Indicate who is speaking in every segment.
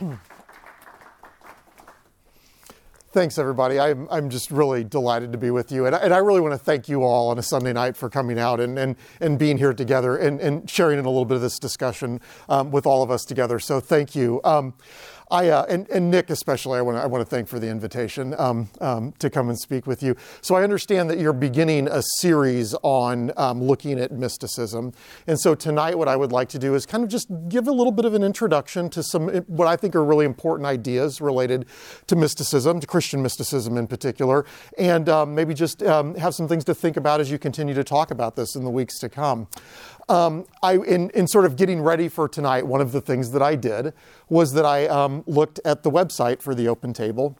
Speaker 1: Mm. Thanks, everybody. I'm, I'm just really delighted to be with you. And I, and I really want to thank you all on a Sunday night for coming out and, and, and being here together and, and sharing in a little bit of this discussion um, with all of us together. So thank you. Um, I, uh, and, and, Nick especially, I want to I want to thank for the invitation um, um, to come and speak with you. So I understand that you're beginning a series on um, looking at mysticism, and so tonight what I would like to do is kind of just give a little bit of an introduction to some what I think are really important ideas related to mysticism, to Christian mysticism in particular, and um, maybe just um, have some things to think about as you continue to talk about this in the weeks to come. Um, I, in, in, sort of getting ready for tonight, one of the things that I did was that I um, looked at the website for the Open Table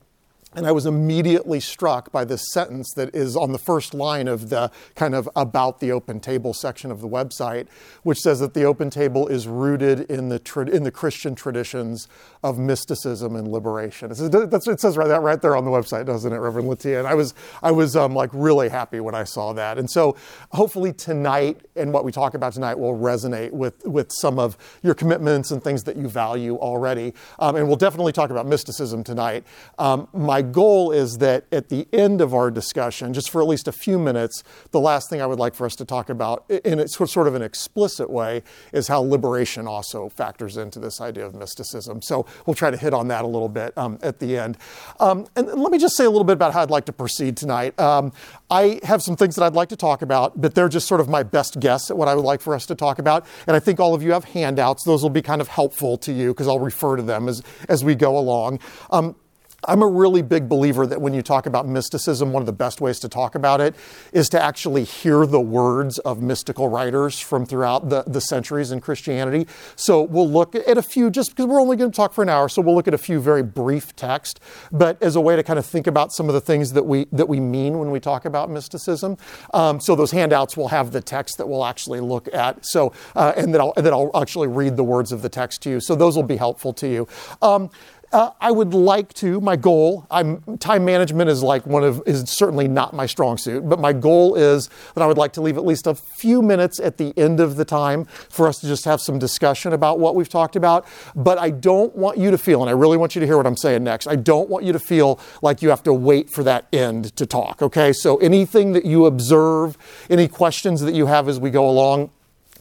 Speaker 1: and I was immediately struck by this sentence that is on the first line of the kind of about the open table section of the website, which says that the open table is rooted in the, tra- in the Christian traditions of mysticism and liberation. It says, it says right, that right there on the website, doesn't it, Reverend Latia? And I was, I was um, like really happy when I saw that. And so hopefully tonight and what we talk about tonight will resonate with, with some of your commitments and things that you value already. Um, and we'll definitely talk about mysticism tonight. Um, my my goal is that at the end of our discussion, just for at least a few minutes, the last thing I would like for us to talk about in sort of an explicit way is how liberation also factors into this idea of mysticism. So we'll try to hit on that a little bit um, at the end. Um, and let me just say a little bit about how I'd like to proceed tonight. Um, I have some things that I'd like to talk about, but they're just sort of my best guess at what I would like for us to talk about. And I think all of you have handouts. Those will be kind of helpful to you because I'll refer to them as, as we go along. Um, I'm a really big believer that when you talk about mysticism, one of the best ways to talk about it is to actually hear the words of mystical writers from throughout the, the centuries in Christianity. So we'll look at a few, just because we're only going to talk for an hour, so we'll look at a few very brief text, but as a way to kind of think about some of the things that we, that we mean when we talk about mysticism. Um, so those handouts will have the text that we'll actually look at. So, uh, and, then I'll, then I'll actually read the words of the text to you. So those will be helpful to you. Um, uh, I would like to. My goal. I'm, time management is like one of is certainly not my strong suit, but my goal is that I would like to leave at least a few minutes at the end of the time for us to just have some discussion about what we've talked about. But I don't want you to feel, and I really want you to hear what I'm saying next. I don't want you to feel like you have to wait for that end to talk. Okay, so anything that you observe, any questions that you have as we go along,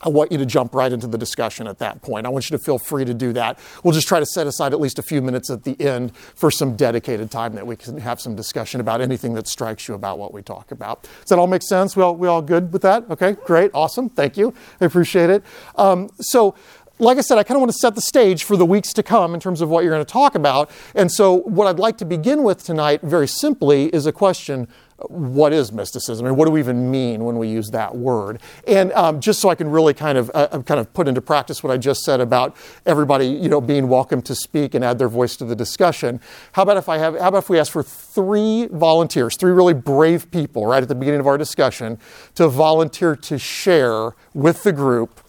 Speaker 1: I want you to jump right into the discussion at that point. I want you to feel free to do that. We'll just try to set aside at least a few minutes at the end for some dedicated time that we can have some discussion about anything that strikes you about what we talk about. Does that all make sense? We all, we all good with that? Okay, great, awesome, thank you. I appreciate it. Um, so, like I said, I kind of want to set the stage for the weeks to come in terms of what you're going to talk about. And so, what I'd like to begin with tonight, very simply, is a question what is mysticism and what do we even mean when we use that word? And um, just so I can really kind of uh, uh, kind of put into practice what I just said about everybody, you know, being welcome to speak and add their voice to the discussion. How about if I have? How about if we ask for three volunteers, three really brave people, right at the beginning of our discussion, to volunteer to share with the group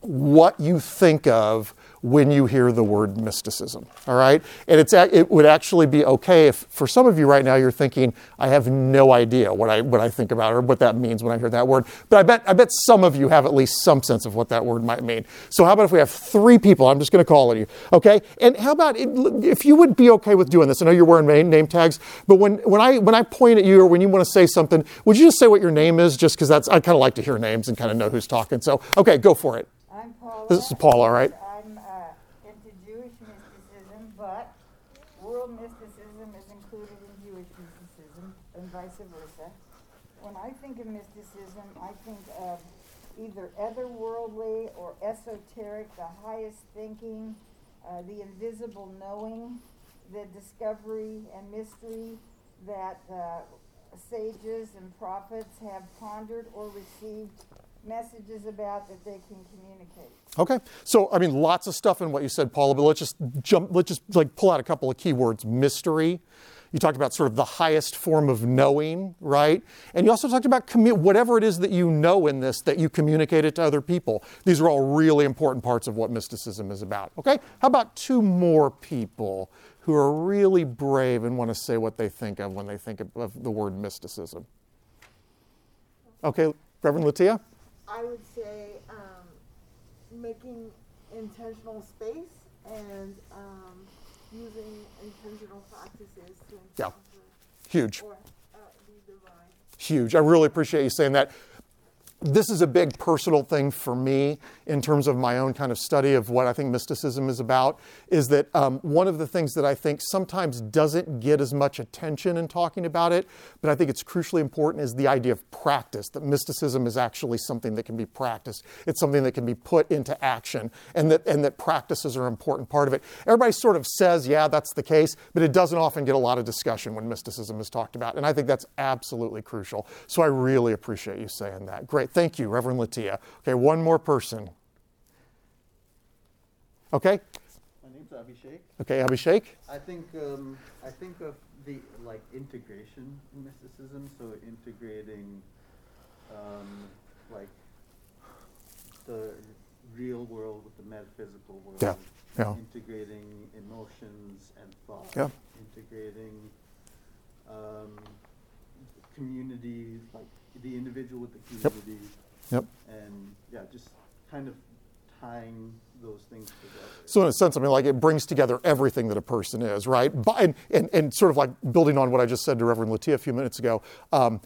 Speaker 1: what you think of when you hear the word mysticism. All right? And it's, it would actually be okay if, for some of you right now, you're thinking, I have no idea what I, what I think about or what that means when I hear that word. But I bet, I bet some of you have at least some sense of what that word might mean. So, how about if we have three people? I'm just going to call on you. Okay? And how about if you would be okay with doing this? I know you're wearing name tags, but when, when, I, when I point at you or when you want to say something, would you just say what your name is? Just because that's, I kind of like to hear names and kind of know who's talking. So, okay, go for it.
Speaker 2: I'm Paula.
Speaker 1: This is Paula, right?
Speaker 2: vice versa. When I think of mysticism, I think of either otherworldly or esoteric, the highest thinking, uh, the invisible knowing, the discovery and mystery that uh, sages and prophets have pondered or received messages about that they can communicate.
Speaker 1: Okay, so I mean, lots of stuff in what you said, Paula. But let's just jump. Let's just like pull out a couple of keywords: mystery, you talked about sort of the highest form of knowing, right? And you also talked about commu- whatever it is that you know in this that you communicate it to other people. These are all really important parts of what mysticism is about. Okay? How about two more people who are really brave and want to say what they think of when they think of, of the word mysticism? Okay, Reverend Latia?
Speaker 3: I would say um, making intentional space and um, using intentional practices to
Speaker 1: Yeah. Huge.
Speaker 3: or uh,
Speaker 1: huge. I really appreciate you saying that. This is a big personal thing for me in terms of my own kind of study of what I think mysticism is about. Is that um, one of the things that I think sometimes doesn't get as much attention in talking about it, but I think it's crucially important is the idea of practice, that mysticism is actually something that can be practiced. It's something that can be put into action, and that, and that practices are an important part of it. Everybody sort of says, yeah, that's the case, but it doesn't often get a lot of discussion when mysticism is talked about. And I think that's absolutely crucial. So I really appreciate you saying that. Great. Thank you, Reverend Latia. Okay, one more person. Okay?
Speaker 4: My name's Abhishek.
Speaker 1: Okay, Abhishek?
Speaker 4: I think um, I think of the like integration in mysticism. So integrating um, like the real world with the metaphysical world.
Speaker 1: Yeah, yeah.
Speaker 4: Integrating emotions and thought.
Speaker 1: Yeah.
Speaker 4: Integrating um, community, like the individual with the
Speaker 1: Yep.
Speaker 4: community,
Speaker 1: Yep.
Speaker 4: and yeah, just kind of tying those things together.
Speaker 1: So in a sense, I mean, like it brings together everything that a person is, right? But, and, and, and sort of like building on what I just said to Reverend Latia a few minutes ago, um,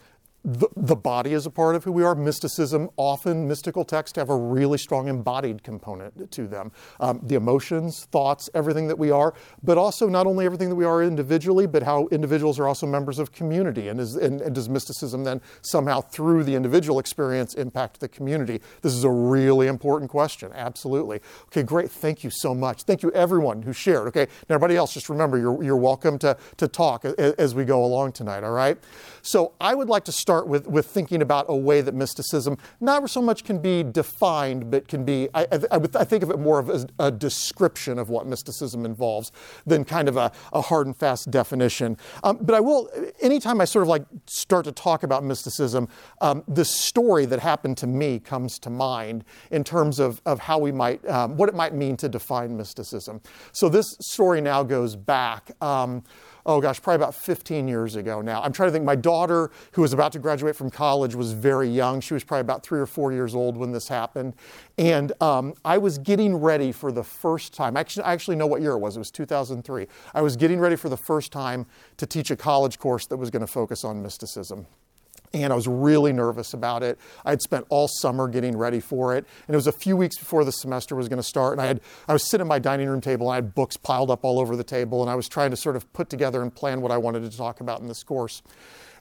Speaker 1: the, the body is a part of who we are. Mysticism, often mystical texts have a really strong embodied component to them. Um, the emotions, thoughts, everything that we are, but also not only everything that we are individually, but how individuals are also members of community. And, is, and, and does mysticism then somehow, through the individual experience, impact the community? This is a really important question. Absolutely. Okay, great. Thank you so much. Thank you, everyone who shared. Okay, now everybody else, just remember you're, you're welcome to, to talk as we go along tonight, all right? So I would like to start with, with thinking about a way that mysticism not so much can be defined, but can be, I, I, I think of it more of as a description of what mysticism involves than kind of a, a hard and fast definition. Um, but I will, anytime I sort of like start to talk about mysticism, um, the story that happened to me comes to mind in terms of, of how we might, um, what it might mean to define mysticism. So this story now goes back. Um, oh gosh, probably about 15 years ago now. I'm trying to think. My daughter, who was about to graduate from college, was very young. She was probably about three or four years old when this happened. And um, I was getting ready for the first time. Actually, I actually know what year it was. It was 2003. I was getting ready for the first time to teach a college course that was going to focus on mysticism and I was really nervous about it. I had spent all summer getting ready for it, and it was a few weeks before the semester was going to start. And I had I was sitting at my dining room table, and I had books piled up all over the table, and I was trying to sort of put together and plan what I wanted to talk about in this course.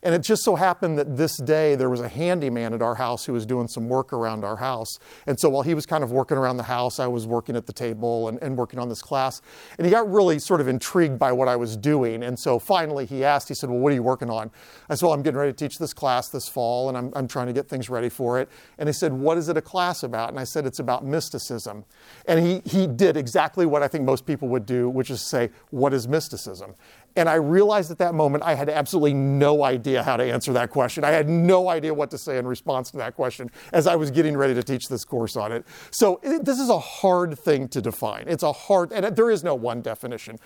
Speaker 1: And it just so happened that this day there was a handyman at our house who was doing some work around our house. And so while he was kind of working around the house, I was working at the table and, and working on this class. And he got really sort of intrigued by what I was doing. And so finally he asked, he said, Well, what are you working on? I said, Well, I'm getting ready to teach this class this fall and I'm, I'm trying to get things ready for it. And he said, What is it a class about? And I said, It's about mysticism. And he, he did exactly what I think most people would do, which is say, What is mysticism? And I realized at that moment I had absolutely no idea how to answer that question. I had no idea what to say in response to that question as I was getting ready to teach this course on it. So it, this is a hard thing to define. It's a hard, and there is no one definition.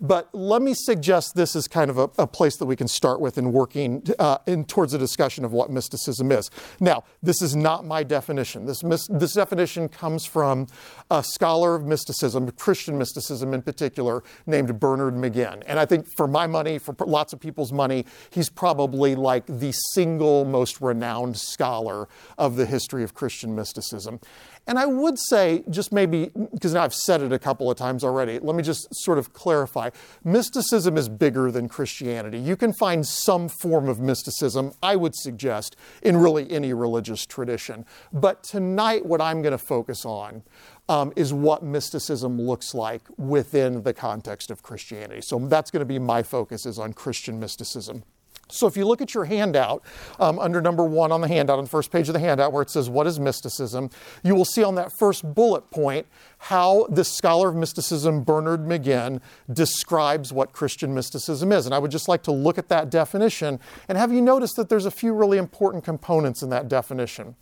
Speaker 1: But let me suggest this is kind of a, a place that we can start with in working uh, in towards a discussion of what mysticism is. Now, this is not my definition. This, mis- this definition comes from a scholar of mysticism, Christian mysticism in particular, named Bernard McGinn. And I think for my money, for lots of people's money, he's probably like the single most renowned scholar of the history of Christian mysticism. And I would say, just maybe, because now I've said it a couple of times already, let me just sort of clarify. Mysticism is bigger than Christianity. You can find some form of mysticism, I would suggest, in really any religious tradition. But tonight, what I'm going to focus on um, is what mysticism looks like within the context of Christianity. So that's going to be my focus is on Christian mysticism. So if you look at your handout, um, under number one on the handout, on the first page of the handout, where it says, What is mysticism? you will see on that first bullet point how this scholar of mysticism, Bernard McGinn, describes what Christian mysticism is. And I would just like to look at that definition and have you notice that there's a few really important components in that definition.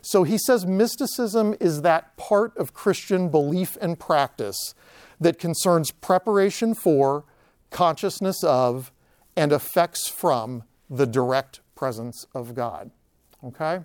Speaker 1: So he says mysticism is that part of Christian belief and practice that concerns preparation for, consciousness of, and effects from the direct presence of God. Okay?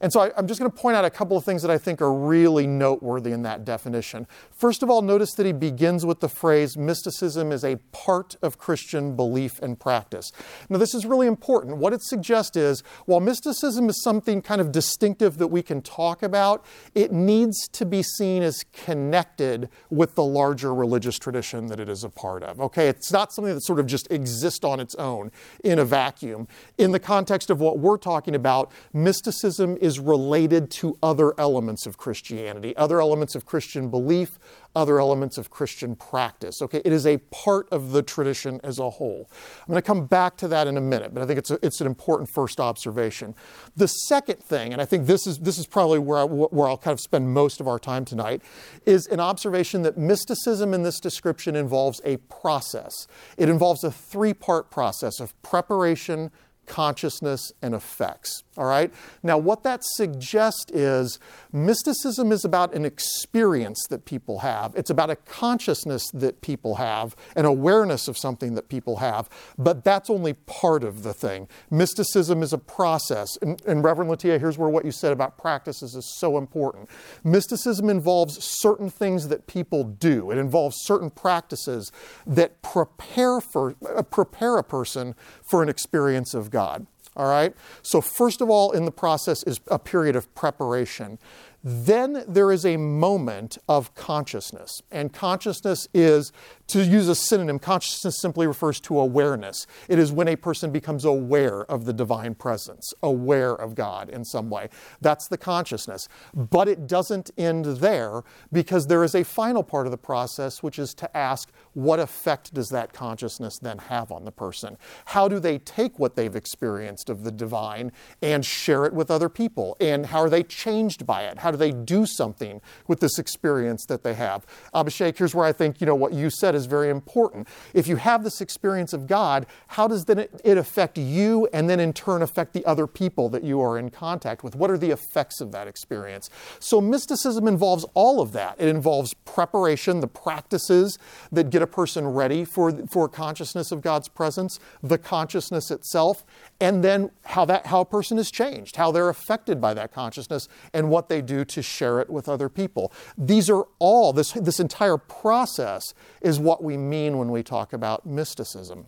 Speaker 1: And so I, am just going to point out a couple of things that I think are really noteworthy in that definition. First of all, notice that he begins with the phrase mysticism is a part of Christian belief and practice. Now, this is really important. What it suggests is while mysticism is something kind of distinctive that we can talk about, it needs to be seen as connected with the larger religious tradition that it is a part of. Okay, it's not something that sort of just exists on its own in a vacuum. In the context of what we're talking about, mysticism is related to other elements of Christianity, other elements of Christian belief, other elements of Christian practice. Okay, it is a part of the tradition as a whole. I'm going to come back to that in a minute, but I think it's, a, it's an important first observation. The second thing, and I think this is, this is probably where, I, where I'll kind of spend most of our time tonight, is an observation that mysticism in this description involves a process. It involves a three part process of preparation, consciousness, and effects. All right? Now, what that suggests is mysticism is about an experience that people have, it's about a consciousness that people have, an awareness of something that people have, but that's only part of the thing. Mysticism is a process. And, and Reverend Latia, here's where what you said about practices is so important. Mysticism involves certain things that people do, it involves certain practices that prepare, for, uh, prepare a person for an experience of God. All right? So, first of all, in the process is a period of preparation. Then there is a moment of consciousness. And consciousness is, to use a synonym, consciousness simply refers to awareness. It is when a person becomes aware of the divine presence, aware of God in some way. That's the consciousness. But it doesn't end there because there is a final part of the process, which is to ask what effect does that consciousness then have on the person? How do they take what they've experienced of the divine and share it with other people? And how are they changed by it? How do they do something with this experience that they have? Abhishek, here's where I think, you know, what you said is very important. If you have this experience of God, how does then it, it affect you and then in turn affect the other people that you are in contact with? What are the effects of that experience? So mysticism involves all of that. It involves preparation, the practices that get a person ready for, for consciousness of God's presence, the consciousness itself, and then how that how a person is changed, how they're affected by that consciousness, and what they do to share it with other people. These are all this this entire process is what we mean when we talk about mysticism.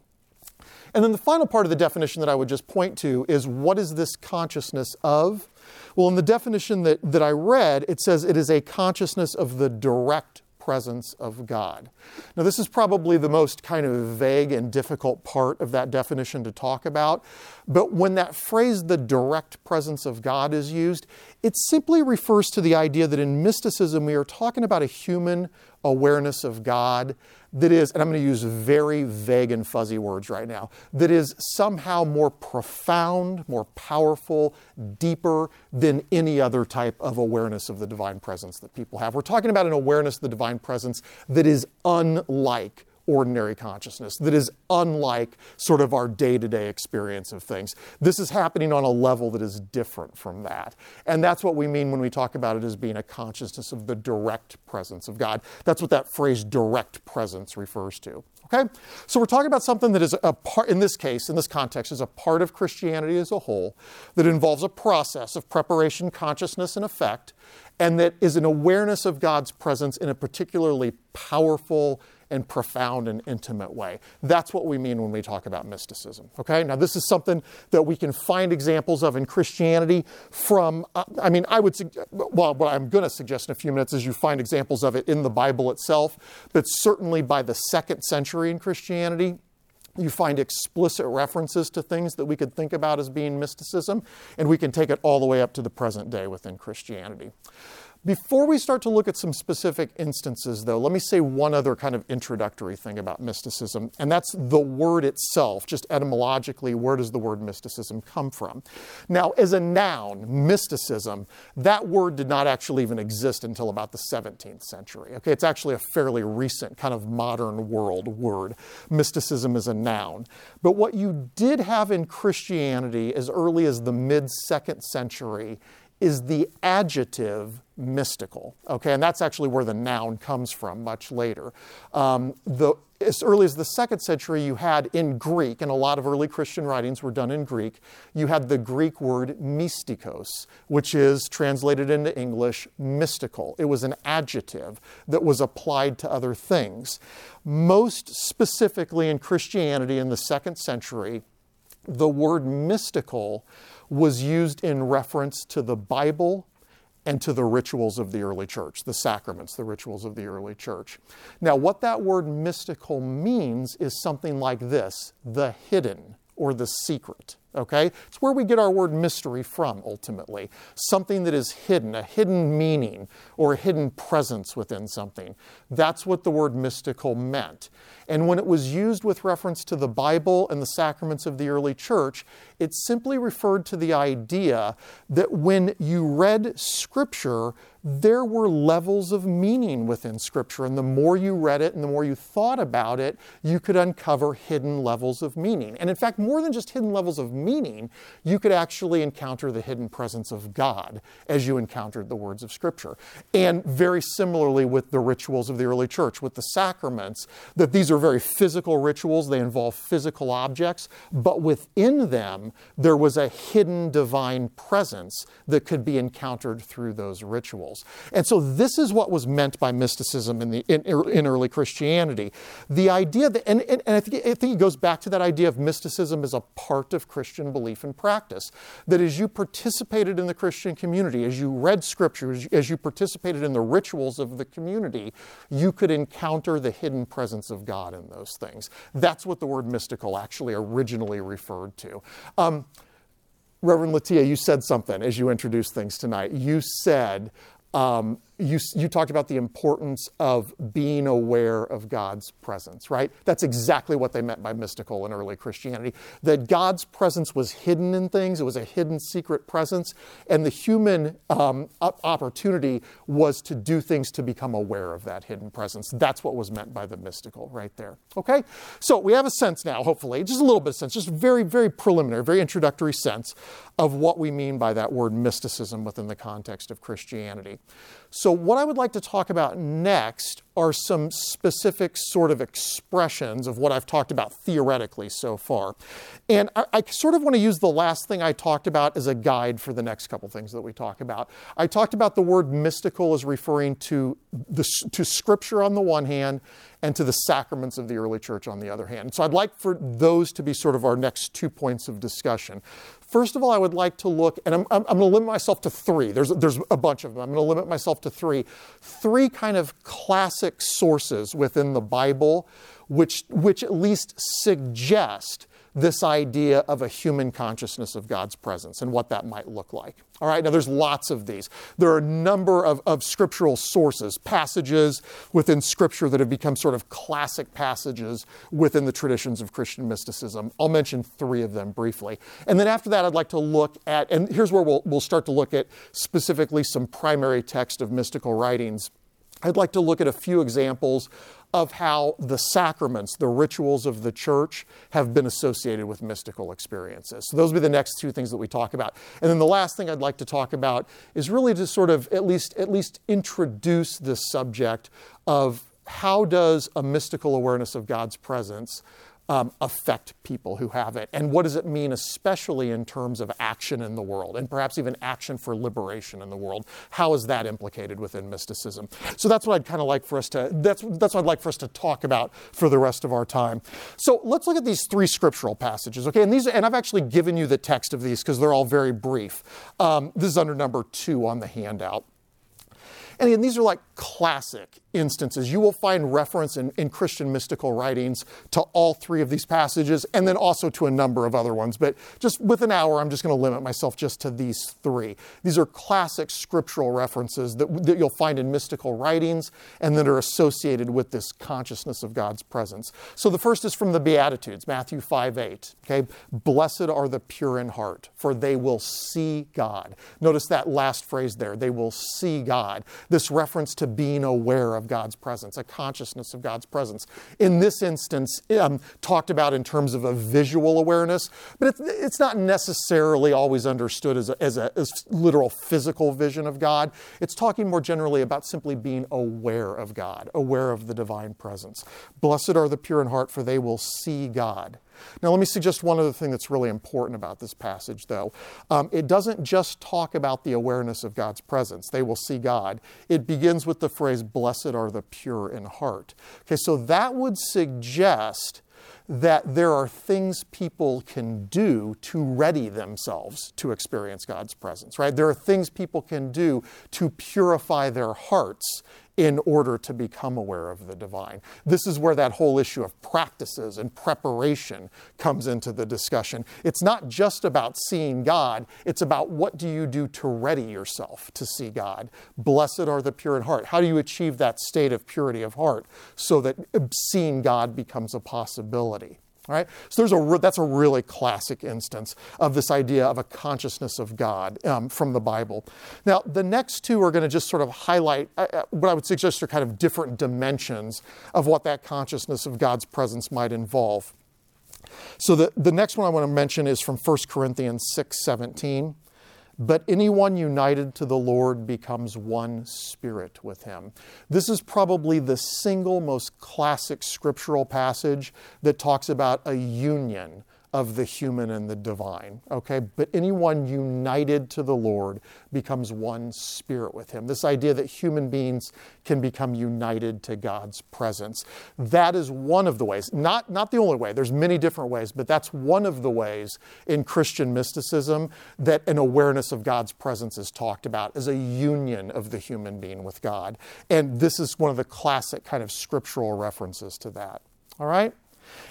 Speaker 1: And then the final part of the definition that I would just point to is what is this consciousness of? Well, in the definition that, that I read, it says it is a consciousness of the direct presence of God. Now, this is probably the most kind of vague and difficult part of that definition to talk about, but when that phrase, the direct presence of God, is used, it simply refers to the idea that in mysticism we are talking about a human awareness of God that is, and I'm going to use very vague and fuzzy words right now, that is somehow more profound, more powerful, deeper than any other type of awareness of the divine presence that people have. We're talking about an awareness of the divine presence that is unlike ordinary consciousness that is unlike sort of our day to day experience of things. This is happening on a level that is different from that. And that's what we mean when we talk about it as being a consciousness of the direct presence of God. That's what that phrase direct presence refers to. Okay? So we're talking about something that is a part, in this case, in this context, is a part of Christianity as a whole, that involves a process of preparation, consciousness, and effect, and that is an awareness of God's presence in a particularly powerful and profound and intimate way. That's what we mean when we talk about mysticism. Okay? Now, this is something that we can find examples of in Christianity from, uh, I mean, I would, well, what I'm going to suggest in a few minutes is you find examples of it in the Bible itself, but certainly by the second century in Christianity, you find explicit references to things that we could think about as being mysticism, and we can take it all the way up to the present day within Christianity. Before we start to look at some specific instances, though, let me say one other kind of introductory thing about mysticism, and that's the word itself. Just etymologically, where does the word mysticism come from? Now, as a noun, mysticism, that word did not actually even exist until about the 17th century. Okay, it's actually a fairly recent kind of modern world word. Mysticism is a noun. But what you did have in Christianity as early as the mid second century is the adjective mystical. Okay, and that's actually where the noun comes from much later. Um, the as early as the second century, you had in Greek, and a lot of early Christian writings were done in Greek, you had the Greek word mystikos, which is translated into English mystical. It was an adjective that was applied to other things. Most specifically in Christianity in the second century, the word mystical was used in reference to the Bible and to the rituals of the early church, the sacraments, the rituals of the early church. Now, what that word mystical means is something like this the hidden or the secret. Okay? It's where we get our word mystery from, ultimately. Something that is hidden, a hidden meaning or a hidden presence within something. That's what the word mystical meant. And when it was used with reference to the Bible and the sacraments of the early church, it simply referred to the idea that when you read Scripture, there were levels of meaning within Scripture. And the more you read it and the more you thought about it, you could uncover hidden levels of meaning. And in fact, more than just hidden levels of meaning, you could actually encounter the hidden presence of God as you encountered the words of Scripture. And very similarly with the rituals of the early church, with the sacraments, that these are very physical rituals, they involve physical objects, but within them, there was a hidden divine presence that could be encountered through those rituals. And so, this is what was meant by mysticism in, the, in, in early Christianity. The idea that, and, and, and I, think, I think it goes back to that idea of mysticism as a part of Christian belief and practice. That as you participated in the Christian community, as you read scripture, as you participated in the rituals of the community, you could encounter the hidden presence of God in those things. That's what the word mystical actually originally referred to. Um, Reverend Latia, you said something as you introduced things tonight. You said um, you, you talked about the importance of being aware of God's presence, right? That's exactly what they meant by mystical in early Christianity. That God's presence was hidden in things, it was a hidden secret presence, and the human um, opportunity was to do things to become aware of that hidden presence. That's what was meant by the mystical right there. Okay? So we have a sense now, hopefully, just a little bit of sense, just very, very preliminary, very introductory sense of what we mean by that word mysticism within the context of Christianity. So, what I would like to talk about next are some specific sort of expressions of what I've talked about theoretically so far. And I, I, sort of want to use the last thing I talked about as a guide for the next couple things that we talk about. I talked about the word mystical as referring to, the, to Scripture on the one hand and to the sacraments of the early church on the other hand. So I'd like for those to be sort of our next two points of discussion. First of all, I would like to look, and I'm, I'm, I'm going to limit myself to three. There's, there's a bunch of them. I'm going to limit myself to three. Three kind of classic sources within the Bible which, which at least suggest this idea of a human consciousness of God's presence and what that might look like. All right, now there's lots of these. There are a number of, of scriptural sources, passages within Scripture that have become sort of classic passages within the traditions of Christian mysticism. I'll mention three of them briefly. And then after that, I'd like to look at, and here's where we'll, we'll start to look at specifically some primary text of mystical writings. I'd like to look at a few examples of how the sacraments, the rituals of the church, have been associated with mystical experiences. So, those will be the next two things that we talk about. And then the last thing I'd like to talk about is really to sort of at least, at least introduce this subject of how does a mystical awareness of God's presence um, affect people who have it? And what does it mean, especially in terms of action in the world, and perhaps even action for liberation in the world? How is that implicated within mysticism? So that's what I'd kind of like for us to, that's, that's what I'd like for us to talk about for the rest of our time. So let's look at these three scriptural passages, okay? And these, and I've actually given you the text of these because they're all very brief. Um, this is under number two on the handout. And again, these are like classic instances. You will find reference in, in Christian mystical writings to all three of these passages and then also to a number of other ones. But just with an hour, I'm just going to limit myself just to these three. These are classic scriptural references that, that you'll find in mystical writings and that are associated with this consciousness of God's presence. So the first is from the Beatitudes, Matthew 5 8. Okay, blessed are the pure in heart, for they will see God. Notice that last phrase there, they will see God. This reference to being aware of God's presence, a consciousness of God's presence. In this instance, um, talked about in terms of a visual awareness, but it's, it's not necessarily always understood as a, as a as literal physical vision of God. It's talking more generally about simply being aware of God, aware of the divine presence. Blessed are the pure in heart, for they will see God. Now, let me suggest one other thing that's really important about this passage, though. Um, it doesn't just talk about the awareness of God's presence, they will see God. It begins with the phrase, Blessed are the pure in heart. Okay, so that would suggest that there are things people can do to ready themselves to experience God's presence, right? There are things people can do to purify their hearts in order to become aware of the divine. This is where that whole issue of practices and preparation comes into the discussion. It's not just about seeing God, it's about what do you do to ready yourself to see God. Blessed are the pure in heart. How do you achieve that state of purity of heart so that seeing God becomes a possibility? Right? So there's a, that's a really classic instance of this idea of a consciousness of God um, from the Bible. Now, the next two are going to just sort of highlight uh, uh, what I would suggest are kind of different dimensions of what that consciousness of God's presence might involve. So the, the next one I want to mention is from 1 Corinthians 6 17. But anyone united to the Lord becomes one spirit with him. This is probably the single most classic scriptural passage that talks about a union of the human and the divine. Okay, but anyone united to the Lord becomes one spirit with him. This idea that human beings can become united to God's presence. That is one of the ways, not, not the only way, there's many different ways, but that's one of the ways in Christian mysticism that an awareness of God's presence is talked about as a union of the human being with God. And this is one of the classic kind of scriptural references to that. All right?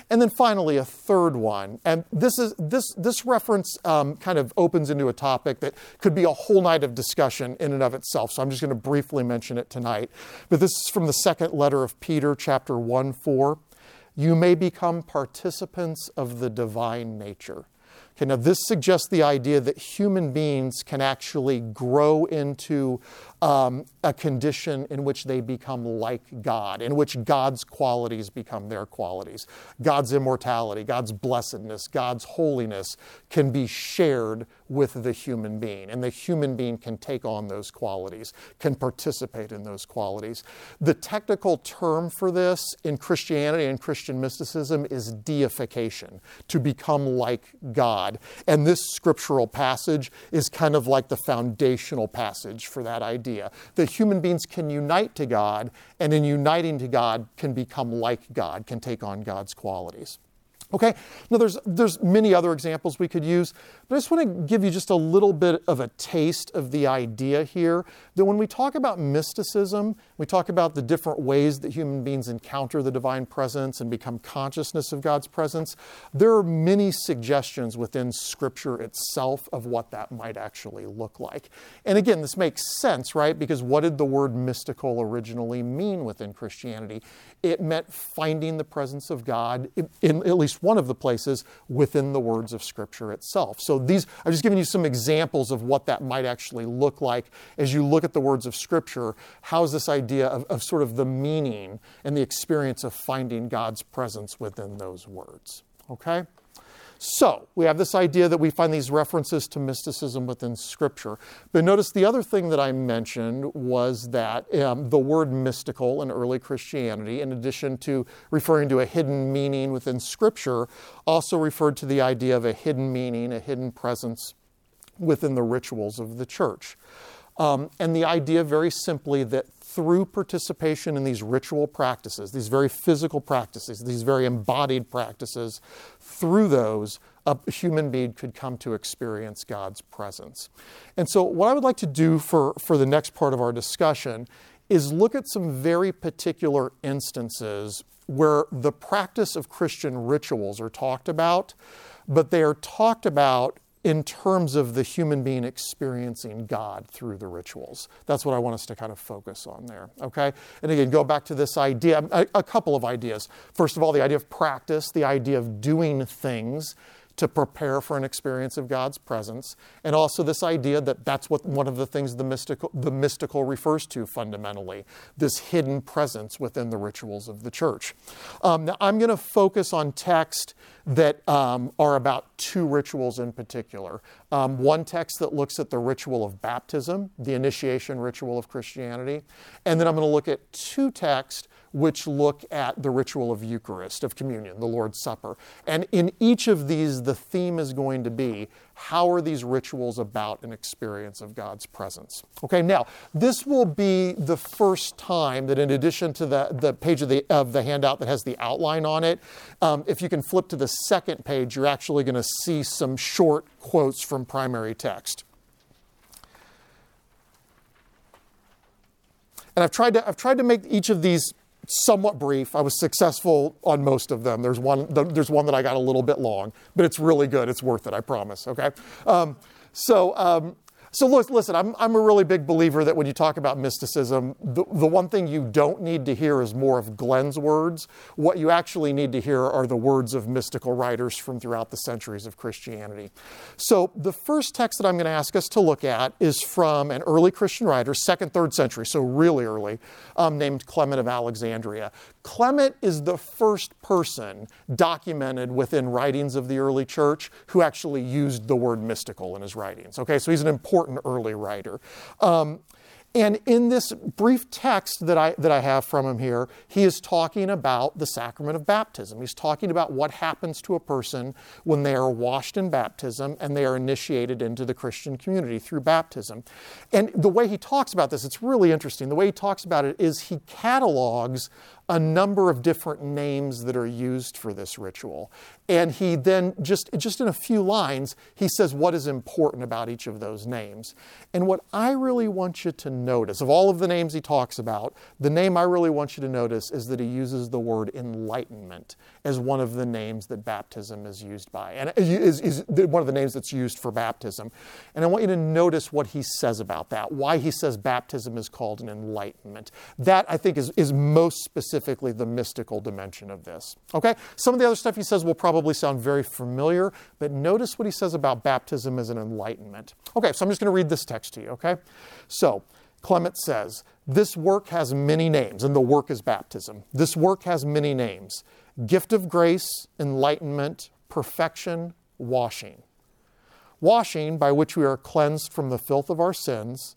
Speaker 1: And then finally, a third one. And this, is, this, this reference um, kind of opens into a topic that could be a whole night of discussion in and of itself. So I'm just going to briefly mention it tonight. But this is from the second letter of Peter, chapter 1 4. You may become participants of the divine nature. Okay, now this suggests the idea that human beings can actually grow into um, a condition in which they become like God, in which God's qualities become their qualities. God's immortality, God's blessedness, God's holiness can be shared with the human being, and the human being can take on those qualities, can participate in those qualities. The technical term for this in Christianity and Christian mysticism is deification, to become like God. And this scriptural passage is kind of like the foundational passage for that idea idea that human beings can unite to God, and in uniting to God, can become like God, can take on God's qualities. Okay, now there's, there's many other examples we could use, but I just want to give you just a little bit of a taste of the idea here that when we talk about mysticism, we talk about the different ways that human beings encounter the divine presence and become consciousness of God's presence. There are many suggestions within Scripture itself of what that might actually look like. And again, this makes sense, right? Because what did the word mystical originally mean within Christianity? It meant finding the presence of God in, in at least one of the places within the words of Scripture itself. So these, I've just given you some examples of what that might actually look like as you look at the words of Scripture. How's this idea of, of sort of the meaning and the experience of finding God's presence within those words? Okay? So, we have this idea that we find these references to mysticism within Scripture. But notice the other thing that I mentioned was that um, the word mystical in early Christianity, in addition to referring to a hidden meaning within Scripture, also referred to the idea of a hidden meaning, a hidden presence within the rituals of the church. Um, and the idea, very simply, that through participation in these ritual practices, these very physical practices, these very embodied practices, through those, a human being could come to experience God's presence. And so, what I would like to do for, for the next part of our discussion is look at some very particular instances where the practice of Christian rituals are talked about, but they are talked about in terms of the human being experiencing God through the rituals. That's what I want us to kind of focus on there, okay? And again, go back to this idea, a, a couple of ideas. First of all, the idea of practice, the idea of doing things to prepare for an experience of God's presence, and also this idea that that's what one of the things the mystical, the mystical refers to fundamentally this hidden presence within the rituals of the church. Um, now, I'm going to focus on texts that um, are about two rituals in particular. Um, one text that looks at the ritual of baptism, the initiation ritual of Christianity, and then I'm going to look at two texts which look at the ritual of Eucharist, of communion, the Lord's Supper. And in each of these, the theme is going to be how are these rituals about an experience of God's presence? Okay, now, this will be the first time that, in addition to the, the page of the, of the handout that has the outline on it, um, if you can flip to the second page, you're actually going to see some short quotes from primary text. And I've tried to, I've tried to make each of these somewhat brief. I was successful on most of them. There's one, there's one that I got a little bit long, but it's really good. It's worth it, I promise. Okay. Um, so um, so listen, I'm, I'm a really big believer that when you talk about mysticism, the, the one thing you don't need to hear is more of Glenn's words. What you actually need to hear are the words of mystical writers from throughout the centuries of Christianity. So the first text that I'm going to ask us to look at is from an early Christian writer, second, third century, so really early, um, named Clement of Alexandria. Clement is the first person documented within writings of the early church who actually used the word mystical in his writings. Okay, so he's an important early writer. Um, and in this brief text that I, that I have from him here, he is talking about the sacrament of baptism. He's talking about what happens to a person when they are washed in baptism and they are initiated into the Christian community through baptism. And the way he talks about this, it's really interesting. The way he talks about it is he catalogs a number of different names that are used for this ritual. And he then, just, just in a few lines, he says what is important about each of those names. And what I really want you to notice, of all of the names he talks about, the name I really want you to notice is that he uses the word enlightenment as one of the names that baptism is used by, and is, is one of the names that's used for baptism. And I want you to notice what he says about that, why he says baptism is called an enlightenment. That, I think, is, is most specifically the mystical dimension of this. Okay? Some of the other stuff he says will probably sound very familiar, but notice what he says about baptism as an enlightenment. Okay, so I'm just going to read this text to you, okay? So, Clement says, This work has many names, and the work is baptism. This work has many names gift of grace, enlightenment, perfection, washing. Washing, by which we are cleansed from the filth of our sins,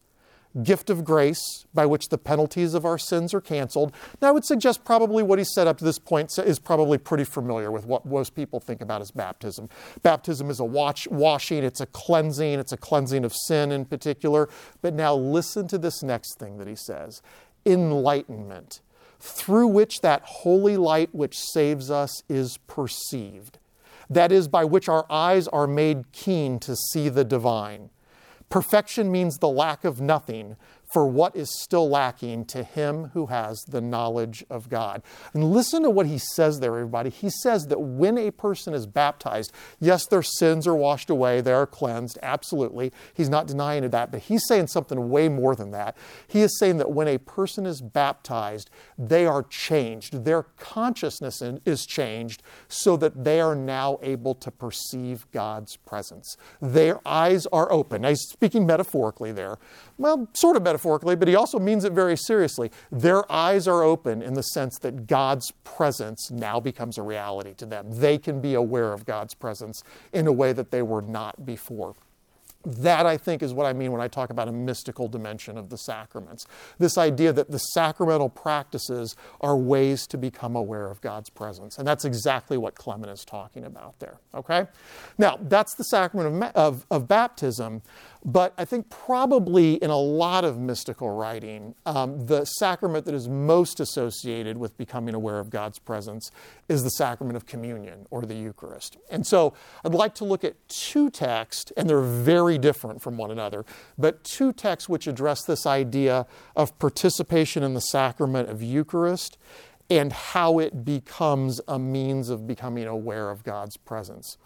Speaker 1: gift of grace by which the penalties of our sins are canceled. Now, I would suggest probably what he said up to this point is probably pretty familiar with what most people think about as baptism. Baptism is a wash, washing, it's a cleansing, it's a cleansing of sin in particular. But now listen to this next thing that he says enlightenment, through which that holy light which saves us is perceived. That is, by which our eyes are made keen to see the divine Perfection means the lack of nothing, for what is still lacking to him who has the knowledge of God. And listen to what he says there, everybody. He says that when a person is baptized, yes, their sins are washed away, they are cleansed, absolutely. He's not denying that, but he's saying something way more than that. He is saying that when a person is baptized, they are changed. Their consciousness is changed so that they are now able to perceive God's presence. Their eyes are open. Now, he's speaking metaphorically there. Well, sort of metaphorically but he also means it very seriously. Their eyes are open in the sense that God's presence now becomes a reality to them. They can be aware of God's presence in a way that they were not before. That, I think, is what I mean when I talk about a mystical dimension of the sacraments. This idea that the sacramental practices are ways to become aware of God's presence. And that's exactly what Clement is talking about there. Okay? Now, that's the sacrament of, of, of baptism. But I think probably in a lot of mystical writing, um, the sacrament that is most associated with becoming aware of God's presence is the sacrament of communion or the Eucharist. And so I'd like to look at two texts, and they're very different from one another, but two texts which address this idea of participation in the sacrament of Eucharist and how it becomes a means of becoming aware of God's presence.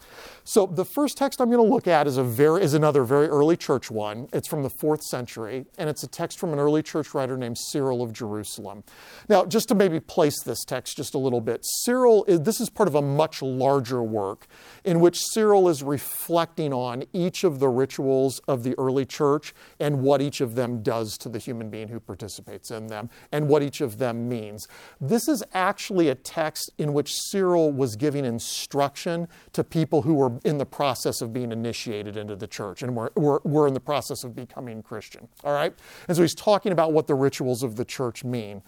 Speaker 1: So the first text I'm going to look at is a very is another very early church one. It's from the 4th century and it's a text from an early church writer named Cyril of Jerusalem. Now, just to maybe place this text just a little bit. Cyril this is part of a much larger work in which Cyril is reflecting on each of the rituals of the early church and what each of them does to the human being who participates in them and what each of them means. This is actually a text in which Cyril was giving instruction to people who were in the process of being initiated into the church and were, were, were in the process of becoming Christian. All right? And so he's talking about what the rituals of the church mean.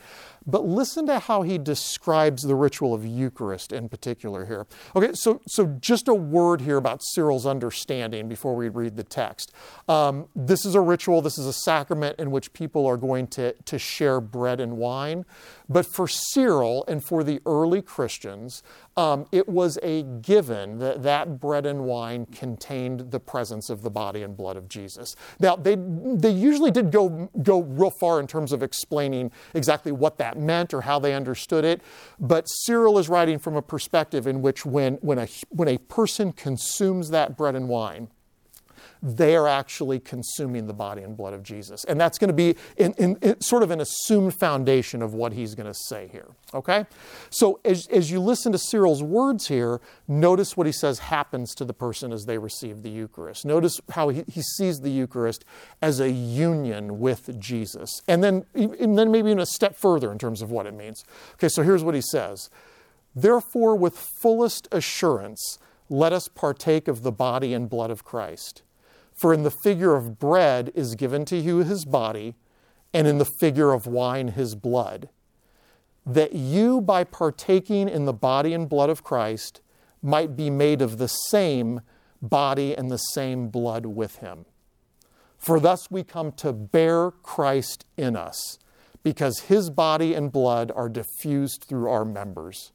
Speaker 1: But listen to how he describes the ritual of Eucharist in particular here. Okay, so, so just a word here about Cyril's understanding before we read the text. Um, this is a ritual, this is a sacrament in which people are going to, to share bread and wine. But for Cyril and for the early Christians, um, it was a given that that bread and wine contained the presence of the body and blood of Jesus. Now, they, they usually did go, go real far in terms of explaining exactly what that meant or how they understood it, but Cyril is writing from a perspective in which when, when, a, when a person consumes that bread and wine, they are actually consuming the body and blood of Jesus. And that's going to be in, in, in sort of an assumed foundation of what he's going to say here. Okay? So as, as you listen to Cyril's words here, notice what he says happens to the person as they receive the Eucharist. Notice how he, he sees the Eucharist as a union with Jesus. And then, and then maybe even a step further in terms of what it means. Okay, so here's what he says. Therefore, with fullest assurance, let us partake of the body and blood of Christ. For in the figure of bread is given to you his body, and in the figure of wine his blood, that you, by partaking in the body and blood of Christ, might be made of the same body and the same blood with him. For thus we come to bear Christ in us, because his body and blood are diffused through our members.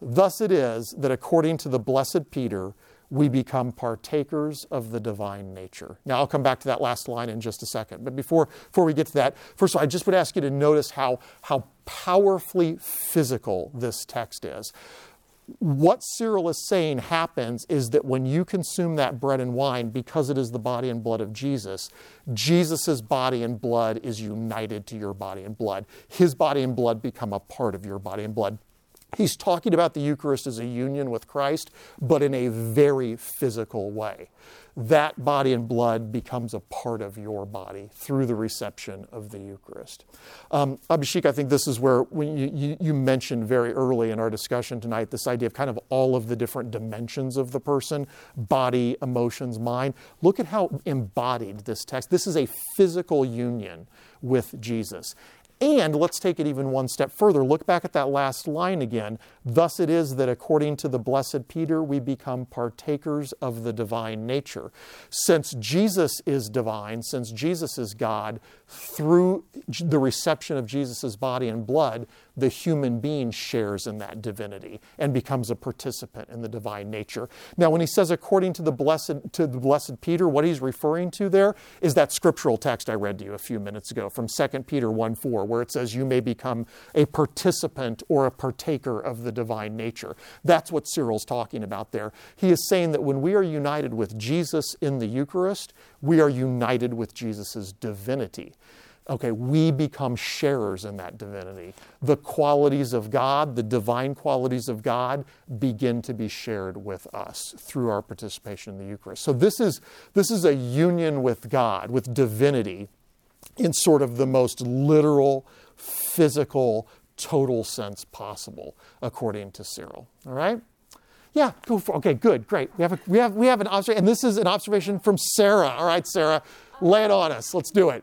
Speaker 1: Thus it is that according to the blessed Peter, we become partakers of the divine nature. Now, I'll come back to that last line in just a second. But before, before we get to that, first of all, I just would ask you to notice how, how powerfully physical this text is. What Cyril is saying happens is that when you consume that bread and wine, because it is the body and blood of Jesus, Jesus' body and blood is united to your body and blood. His body and blood become a part of your body and blood. He's talking about the Eucharist as a union with Christ, but in a very physical way. That body and blood becomes a part of your body through the reception of the Eucharist. Um, Abhishek, I think this is where you, you, you mentioned very early in our discussion tonight this idea of kind of all of the different dimensions of the person body, emotions, mind. Look at how embodied this text. This is a physical union with Jesus. And let's take it even one step further. Look back at that last line again. Thus it is that according to the blessed Peter, we become partakers of the divine nature. Since Jesus is divine, since Jesus is God, through the reception of Jesus' body and blood, the human being shares in that divinity and becomes a participant in the divine nature. Now, when he says according to the blessed to the blessed Peter, what he's referring to there is that scriptural text I read to you a few minutes ago from 2 Peter 1 4, where it says you may become a participant or a partaker of the divine nature. That's what Cyril's talking about there. He is saying that when we are united with Jesus in the Eucharist, we are united with Jesus' divinity okay, we become sharers in that divinity. The qualities of God, the divine qualities of God, begin to be shared with us through our participation in the Eucharist. So this is, this is a union with God, with divinity, in sort of the most literal, physical, total sense possible, according to Cyril. All right? Yeah, go for okay, good, great. We have a, we have we have an observation, and this is an observation from Sarah. All right, Sarah, lay it on us. Let's do it.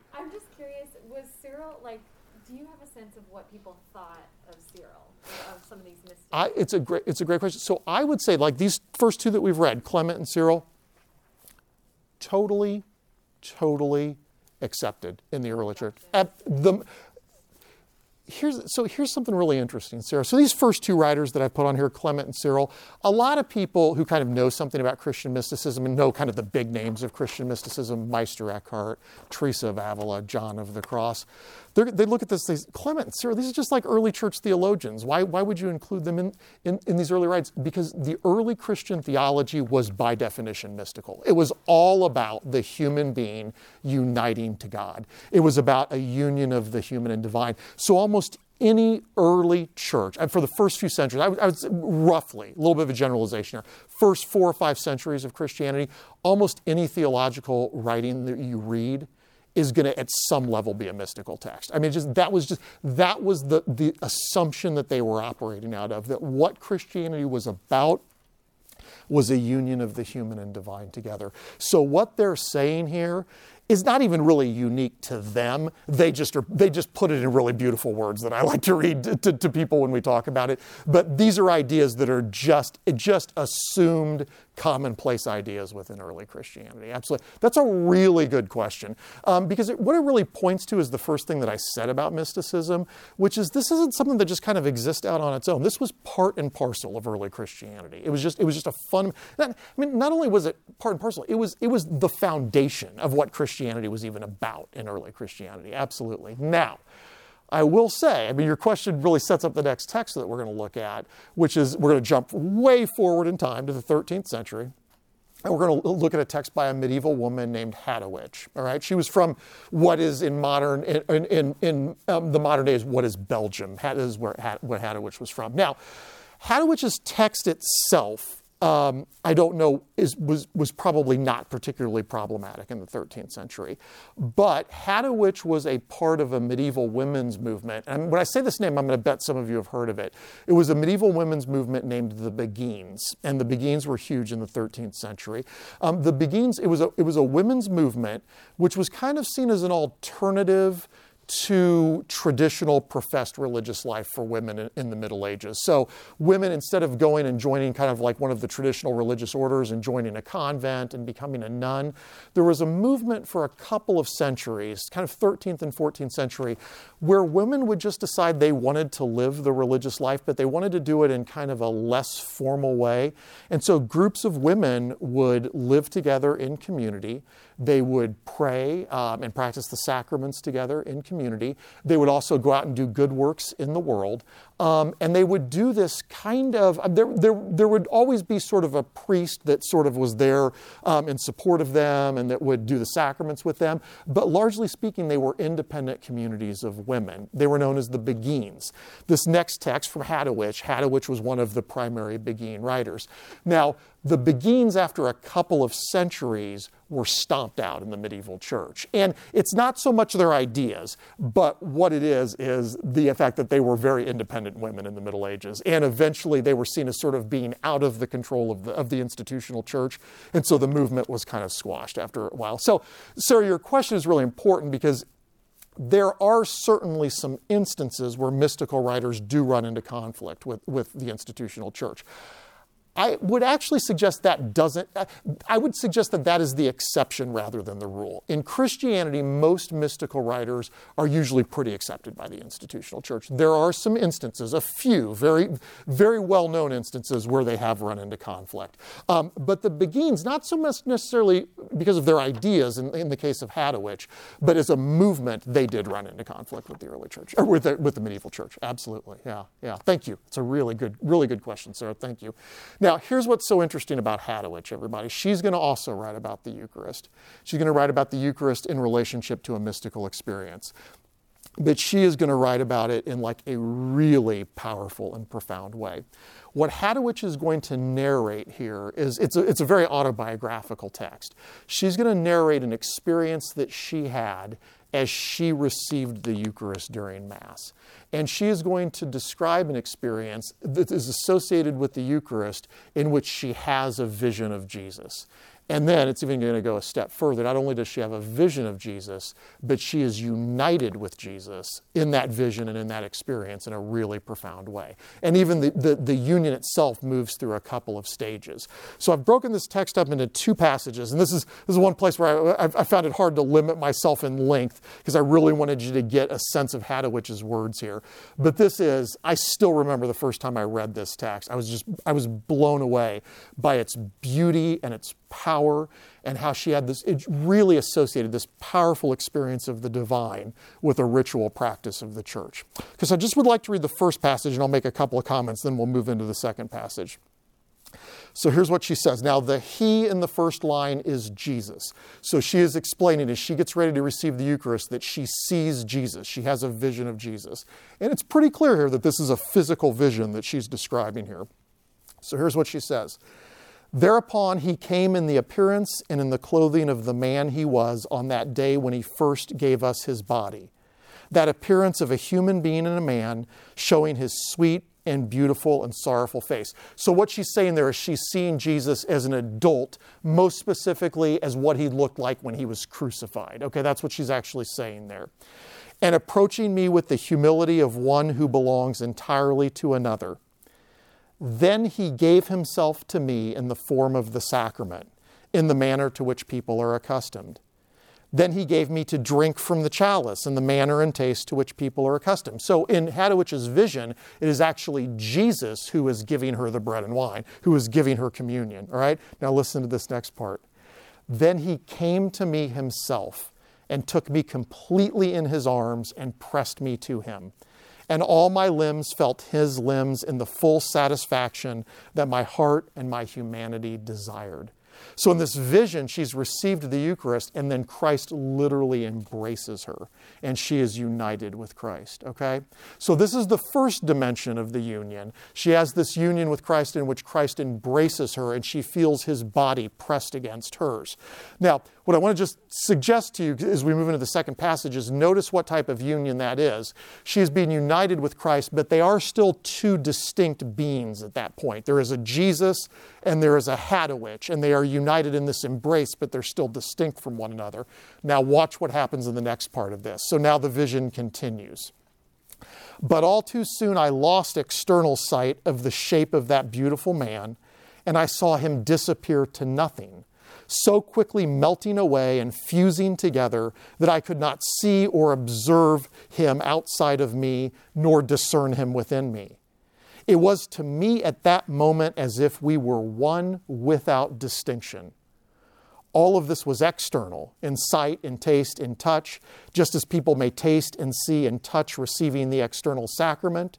Speaker 1: I, it's a great it's a great question. So I would say like these first two that we've read, Clement and Cyril, totally, totally accepted in the early church. At the here's so here's something really interesting, Sarah. So these first two writers that I put on here, Clement and Cyril, a lot of people who kind of know something about Christian mysticism and know kind of the big names of Christian mysticism, Meister Eckhart, Teresa of Avila, John of the Cross, they're- they look at this, they say, Clement, Cyril, these are just like early church theologians. Why, why would you include them in, in, in these early writings? Because the early Christian theology was by definition mystical. It was all about the human being uniting to God. It was about a union of the human and divine. So almost any early church, and for the first few centuries, I would, I would roughly, a little bit of a generalization here, first four or five centuries of Christianity, almost any theological writing that you read is going to at some level be a mystical text. I mean, just that was just that was the the assumption that they were operating out of that what Christianity was about was a union of the human and divine together. So what they're saying here is not even really unique to them. They just are, they just put it in really beautiful words that I like to read to, to, to people when we talk about it. But these are ideas that are just just assumed commonplace ideas within early Christianity. Absolutely, that's a really good question um, because it, what it really points to is the first thing that I said about mysticism, which is this isn't something that just kind of exists out on its own. This was part and parcel of early Christianity. It was just it was just a fun. Not, I mean, not only was it part and parcel, it was it was the foundation of what Christianity was even about in early Christianity. Absolutely. Now. I will say, I mean, your question really sets up the next text that we're going to look at, which is we're going to jump way forward in time to the 13th century. And we're going to look at a text by a medieval woman named Hadewijch. All right, she was from what is in modern in in, in um, the modern days what is Belgium. That is where what Hadewijch was from. Now, Hadewijch's text itself um, I don't know, is, was, was probably not particularly problematic in the 13th century. But Hadewijch was a part of a medieval women's movement. And when I say this name, I'm going to bet some of you have heard of it. It was a medieval women's movement named the Beguines. And the Beguines were huge in the 13th century. Um, the Beguines, it was, a, it was a women's movement which was kind of seen as an alternative to traditional professed religious life for women in, in, the Middle Ages. So, women, instead of going and joining kind of like one of the traditional religious orders and joining a convent and becoming a nun, there was a movement for a couple of centuries, kind of 13th and 14th century, where women would just decide they wanted to live the religious life, but they wanted to do it in kind of a less formal way. And so, groups of women would live together in community. They would pray um, and practice the sacraments together in community. They would also go out and do good works in the world. Um, and they would do this kind of, uh, there, there, there would always be sort of a priest that sort of was there um, in support of them and that would do the sacraments with them. But largely speaking, they were independent communities of women. They were known as the Beguines. This next text from Hadewijch, Hadewijch was one of the primary Beguine writers. Now, the Beguines, after a couple of centuries, were stomped out in the medieval church. And it's not so much their ideas, but what it is, is the fact that they were very independent women in the Middle Ages. And eventually they were seen as sort of being out of the control of the, of the institutional church. And so the movement was kind of squashed after a while. So, Sarah, your question is really important because there are certainly some instances where mystical writers do run into conflict with, with the institutional church. I would actually suggest that doesn't, I would suggest that that is the exception rather than the rule. In Christianity, most mystical writers are usually pretty accepted by the institutional church. There are some instances, a few, very, very well known instances where they have run into conflict. Um, but the Beguines, not so much necessarily because of their ideas in, in, the case of Hadewijch, but as a movement, they did run into conflict with the early church, or with the, with the medieval church. Absolutely. Yeah, yeah. Thank you. It's a really good, really good question, Sarah. Thank you. Here's what's so interesting about Hadewijch, everybody. She's going to also write about the Eucharist. She's going to write about the Eucharist in relationship to a mystical experience. But she is going to write about it in like a really powerful and profound way. What Hadewijch is going to narrate here is it's a, it's a very autobiographical text. She's going to narrate an experience that she had as she received the Eucharist during Mass. And she is going to describe an experience that is associated with the Eucharist in which she has a vision of Jesus. And then it's even going to go a step further. Not only does she have a vision of Jesus, but she is united with Jesus in that vision and in that experience in a really profound way. And even the, the, the, union itself moves through a couple of stages. So I've broken this text up into two passages. And this is, this is one place where I, I found it hard to limit myself in length because I really wanted you to get a sense of Hadewijch's words here. But this is, I still remember the first time I read this text. I was just, I was blown away by its beauty and its power and how she had this, it really associated this powerful experience of the divine with a ritual practice of the church. Because I just would like to read the first passage and I'll make a couple of comments, then we'll move into the second passage. So here's what she says. Now, the he in the first line is Jesus. So she is explaining as she gets ready to receive the Eucharist that she sees Jesus. She has a vision of Jesus. And it's pretty clear here that this is a physical vision that she's describing here. So here's what she says Thereupon he came in the appearance and in the clothing of the man he was on that day when he first gave us his body. That appearance of a human being and a man, showing his sweet and beautiful and sorrowful face. So, what she's saying there is she's seeing Jesus as an adult, most specifically as what he looked like when he was crucified. Okay, that's what she's actually saying there. And approaching me with the humility of one who belongs entirely to another. Then he gave himself to me in the form of the sacrament, in the manner to which people are accustomed. Then he gave me to drink from the chalice in the manner and taste to which people are accustomed. So in Hadewijch's vision, it is actually Jesus who is giving her the bread and wine, who is giving her communion. All right? Now listen to this next part. Then he came to me himself and took me completely in his arms and pressed me to him. And all my limbs felt his limbs in the full satisfaction that my heart and my humanity desired. So, in this vision, she's received the Eucharist, and then Christ literally embraces her, and she is united with Christ. Okay? So, this is the first dimension of the union. She has this union with Christ in which Christ embraces her, and she feels his body pressed against hers. Now, what I want to just suggest to you as we move into the second passage is notice what type of union that is. She is being united with Christ, but they are still two distinct beings at that point. There is a Jesus and there is a Hadewijch, and they are united in this embrace, but they're still distinct from one another. Now, watch what happens in the next part of this. So now the vision continues. But all too soon I lost external sight of the shape of that beautiful man, and I saw him disappear to nothing so quickly melting away and fusing together that I could not see or observe him outside of me, nor discern him within me. It was to me at that moment as if we were one without distinction. All of this was external in sight, in taste, in touch, just as people may taste and see and touch receiving the external sacrament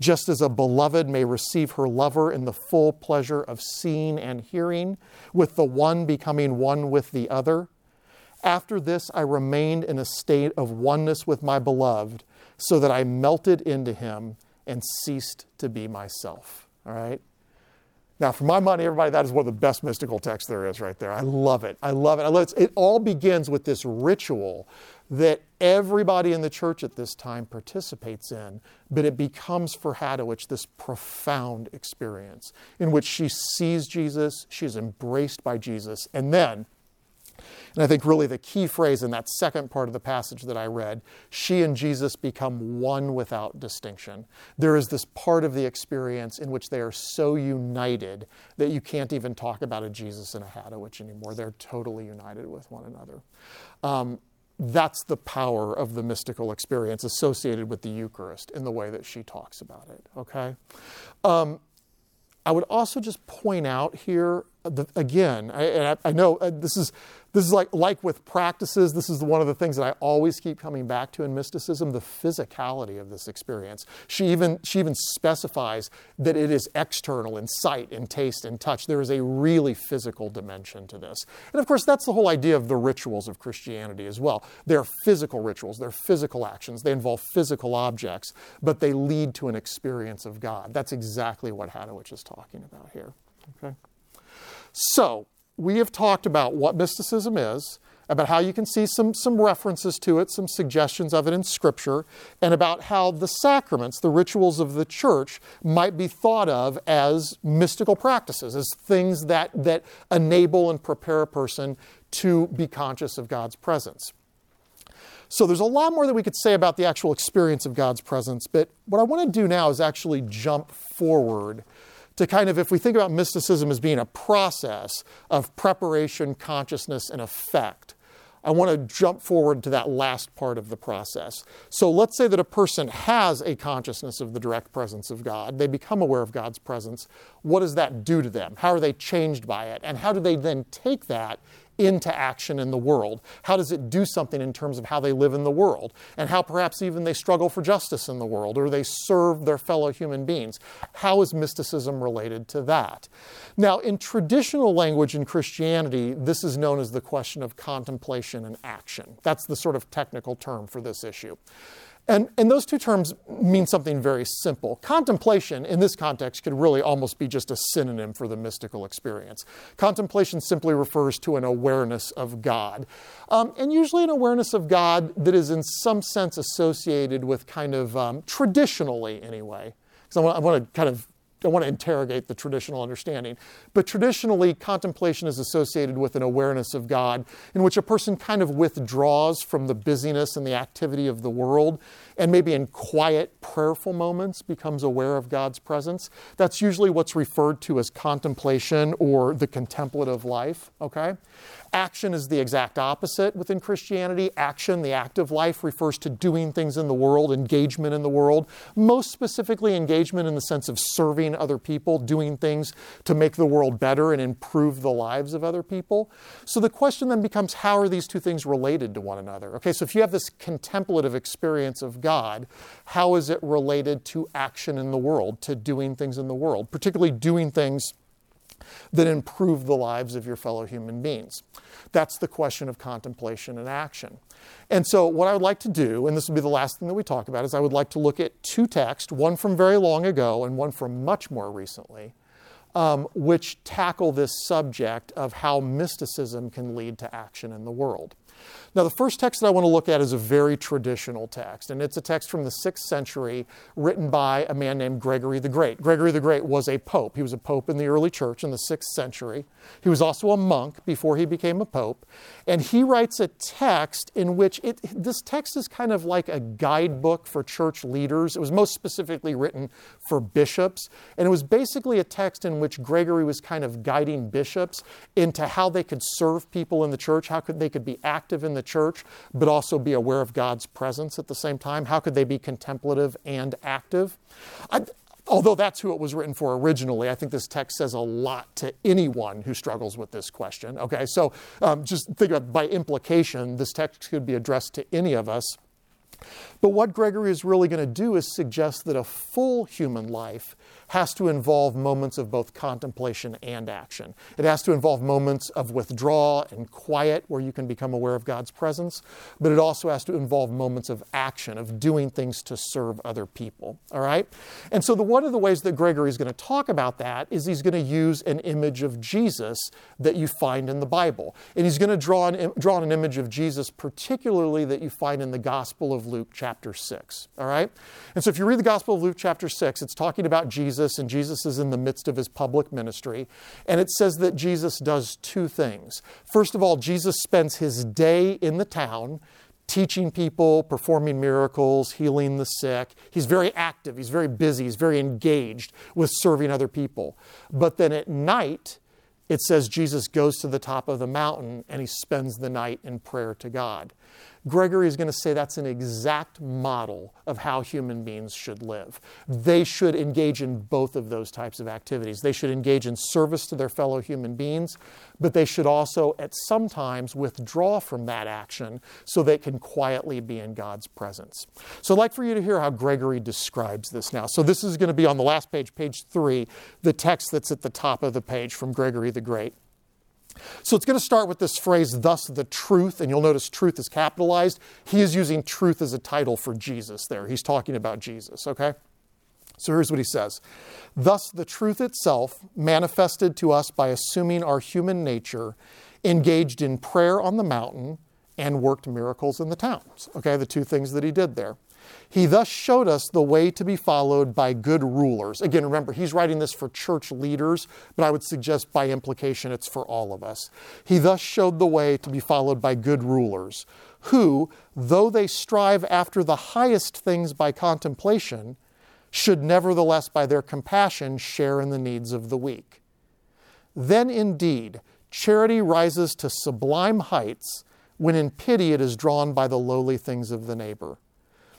Speaker 1: just as a beloved may receive her lover in the full pleasure of seeing and hearing, with the one becoming one with the other. After this, I remained in a state of oneness with my beloved, so that I melted into him and ceased to be myself. All right? Now, for my money, everybody, that is one of the best mystical texts there is right there. I love it. I love it. I love it. it all begins with this ritual that everybody in the church at this time participates in, but it becomes for Hadewijch this profound experience in which she sees Jesus, she's embraced by Jesus, and then and I think really the key phrase in that second part of the passage that I read she and Jesus become one without distinction. There is this part of the experience in which they are so united that you can't even talk about a Jesus and a Hadewijch anymore. They're totally united with one another. Um, that's the power of the mystical experience associated with the Eucharist in the way that she talks about it, okay? Um, I would also just point out here, uh, again, I, I know uh, this is this is like, like with practices, this is one of the things that I always keep coming back to in mysticism the physicality of this experience. She even, she even specifies that it is external in sight, in taste, in touch. There is a really physical dimension to this. And of course, that's the whole idea of the rituals of Christianity as well. They're physical rituals, they're physical actions, they involve physical objects, but they lead to an experience of God. That's exactly what Hadewijch is talking about here. Okay? So, we have talked about what mysticism is, about how you can see some, some references to it, some suggestions of it in Scripture, and about how the sacraments, the rituals of the church, might be thought of as mystical practices, as things that, that enable and prepare a person to be conscious of God's presence. So there's a lot more that we could say about the actual experience of God's presence, but what I want to do now is actually jump forward to kind of, if we think about mysticism as being a process of preparation, consciousness, and effect, I want to jump forward to that last part of the process. So let's say that a person has a consciousness of the direct presence of God. They become aware of God's presence. What does that do to them? How are they changed by it? And how do they then take that into action in the world? How does it do something in terms of how they live in the world? And how perhaps even they struggle for justice in the world or they serve their fellow human beings? How is mysticism related to that? Now, in traditional language in Christianity, this is known as the question of contemplation and action. That's the sort of technical term for this issue. And, and those two terms mean something very simple. Contemplation, in this context, could really almost be just a synonym for the mystical experience. Contemplation simply refers to an awareness of God, um, and usually an awareness of God that is, in some sense, associated with kind of um, traditionally, anyway. Because I, I want to kind of I want to interrogate the traditional understanding. But traditionally, contemplation is associated with an awareness of God in which a person kind of withdraws from the busyness and the activity of the world and maybe in quiet, prayerful moments becomes aware of God's presence. That's usually what's referred to as contemplation or the contemplative life, okay? Action is the exact opposite within Christianity. Action, the active life, refers to doing things in the world, engagement in the world, most specifically, engagement in the sense of serving other people, doing things to make the world better and improve the lives of other people. So the question then becomes how are these two things related to one another? Okay, so if you have this contemplative experience of God, how is it related to action in the world, to doing things in the world, particularly doing things? That improve the lives of your fellow human beings? That's the question of contemplation and action. And so, what I would like to do, and this will be the last thing that we talk about, is I would like to look at two texts, one from very long ago and one from much more recently, um, which tackle this subject of how mysticism can lead to action in the world. Now, the first text that I want to look at is a very traditional text, and it's a text from the sixth century written by a man named Gregory the Great. Gregory the Great was a pope. He was a pope in the early church in the sixth century. He was also a monk before he became a pope, and he writes a text in which it, this text is kind of like a guidebook for church leaders. It was most specifically written for bishops, and it was basically a text in which Gregory was kind of guiding bishops into how they could serve people in the church, how could they could be active in the church, but also be aware of God's presence at the same time? How could they be contemplative and active? I, although that's who it was written for originally, I think this text says a lot to anyone who struggles with this question. Okay, so um, just think about by implication, this text could be addressed to any of us. But what Gregory is really going to do is suggest that a full human life has to involve moments of both contemplation and action. It has to involve moments of withdrawal and quiet where you can become aware of God's presence, but it also has to involve moments of action, of doing things to serve other people. All right? And so, the, one of the ways that Gregory is going to talk about that is he's going to use an image of Jesus that you find in the Bible. And he's going to draw an, draw an image of Jesus, particularly that you find in the Gospel of Luke, chapter 6. All right? And so, if you read the Gospel of Luke, chapter 6, it's talking about Jesus and Jesus is in the midst of his public ministry. And it says that Jesus does two things. First of all, Jesus spends his day in the town teaching people, performing miracles, healing the sick. He's very active, he's very busy, he's very engaged with serving other people. But then at night, it says Jesus goes to the top of the mountain and he spends the night in prayer to God. Gregory is going to say that's an exact model of how human beings should live. They should engage in both of those types of activities. They should engage in service to their fellow human beings, but they should also, at some times, withdraw from that action so they can quietly be in God's presence. So I'd like for you to hear how Gregory describes this now. So this is going to be on the last page, page three, the text that's at the top of the page from Gregory the Great. So it's going to start with this phrase, thus the truth, and you'll notice truth is capitalized. He is using truth as a title for Jesus there. He's talking about Jesus, okay? So here's what he says Thus the truth itself, manifested to us by assuming our human nature, engaged in prayer on the mountain and worked miracles in the towns. Okay, the two things that he did there. He thus showed us the way to be followed by good rulers. Again, remember, he's writing this for church leaders, but I would suggest by implication it's for all of us. He thus showed the way to be followed by good rulers, who, though they strive after the highest things by contemplation, should nevertheless, by their compassion, share in the needs of the weak. Then indeed, charity rises to sublime heights when in pity it is drawn by the lowly things of the neighbor.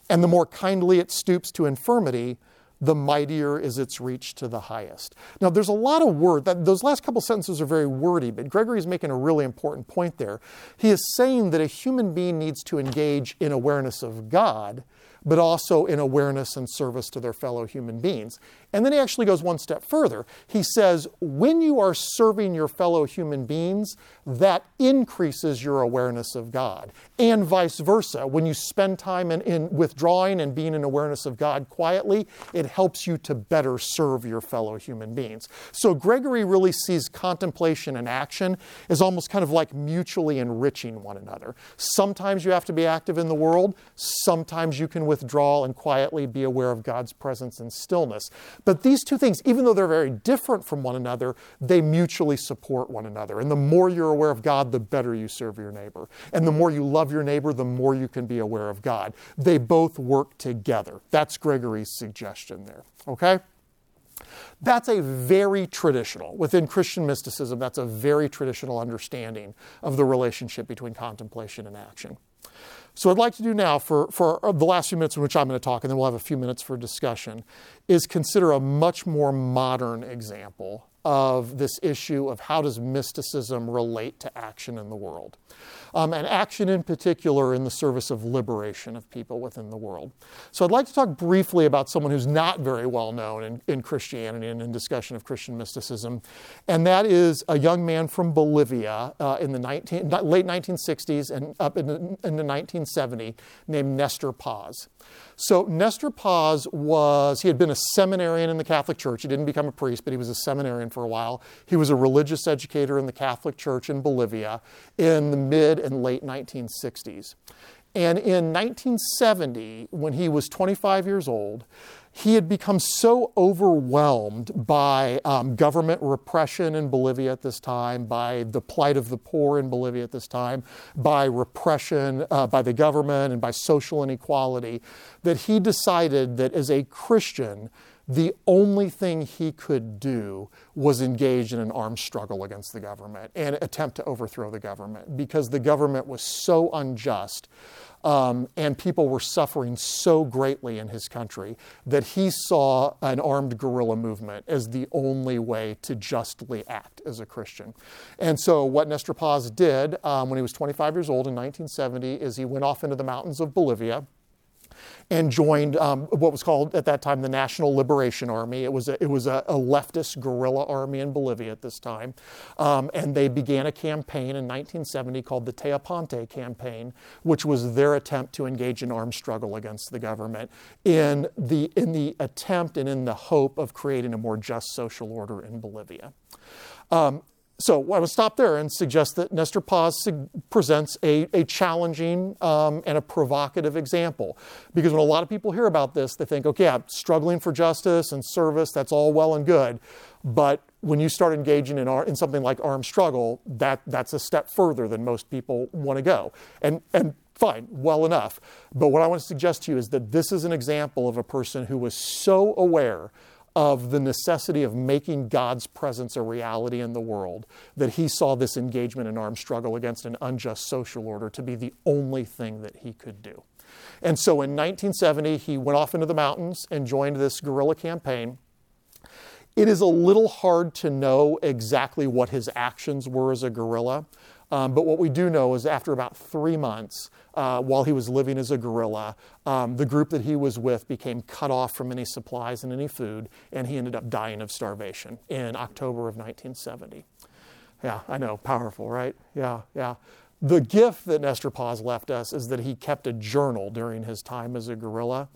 Speaker 1: And the more kindly it stoops to infirmity, the mightier is its reach to the highest. Now, there's a lot of word that those last couple sentences are very wordy, but Gregory is making a really important point there. He is saying that a human being needs to engage in awareness of God, but also in awareness and service to their fellow human beings. And then he actually goes one step further. He says, when you are serving your fellow human beings, that increases your awareness of God. And vice versa. When you spend time in, in withdrawing and being in awareness of God quietly, it helps you to better serve your fellow human beings. So Gregory really sees contemplation and action as almost kind of like mutually enriching one another. Sometimes you have to be active in the world, sometimes you can withdraw and quietly be aware of God's presence and stillness. But these two things, even though they're very different from one another, they mutually support one another. And the more you're aware of God, the better you serve your neighbor. And the more you love your neighbor, the more you can be aware of God. They both work together. That's Gregory's suggestion there. Okay? That's a very traditional, within Christian mysticism, that's a very traditional understanding of the relationship between contemplation and action. So, what I'd like to do now for, for uh, the last few minutes in which I'm going to talk, and then we'll have a few minutes for discussion, is consider a much more modern example of this issue of how does mysticism relate to action in the world um, and action in particular in the service of liberation of people within the world. So I'd like to talk briefly about someone who's not very well known in, in Christianity and in discussion of Christian mysticism, and that is a young man from Bolivia uh, in the 19, late 1960s and up in the, in 1970 named Nestor Paz. So Nestor Paz was, he had been a seminarian in the Catholic Church. He didn't become a priest, but he was a seminarian for a while. He was a religious educator in the Catholic Church in Bolivia in the mid and late 1960s. And in 1970, when he was 25 years old, he had become so overwhelmed by um, government repression in Bolivia at this time, by the plight of the poor in Bolivia at this time, by repression uh, by the government and by social inequality, that he decided that as a Christian, the only thing he could do was engage in an armed struggle against the government and attempt to overthrow the government because the government was so unjust um, and people were suffering so greatly in his country that he saw an armed guerrilla movement as the only way to justly act as a Christian. And so, what Nestor Paz did um, when he was 25 years old in 1970 is he went off into the mountains of Bolivia and joined um, what was called at that time the National Liberation Army. It was a, it was a, a leftist guerrilla army in Bolivia at this time. Um, and they began a campaign in 1970 called the Teoponte Campaign, which was their attempt to engage in armed struggle against the government in the, in the attempt and in the hope of creating a more just social order in Bolivia. Um, so I would stop there and suggest that Nestor Paz presents a, a challenging um, and a provocative example. Because when a lot of people hear about this, they think, okay, I'm struggling for justice and service, that's all well and good. But when you start engaging in, in something like armed struggle, that, that's a step further than most people want to go. And, and fine, well enough. But what I want to suggest to you is that this is an example of a person who was so aware of the necessity of making God's presence a reality in the world, that he saw this engagement in armed struggle against an unjust social order to be the only thing that he could do. And so in 1970, he went off into the mountains and joined this guerrilla campaign. It is a little hard to know exactly what his actions were as a guerrilla. Um, but what we do know is after about three months, uh, while he was living as a guerrilla, um, the group that he was with became cut off from any supplies and any food, and he ended up dying of starvation in October of 1970. Yeah, I know, powerful, right? Yeah, yeah. The gift that Nestor Paz left us is that he kept a journal during his time as a guerrilla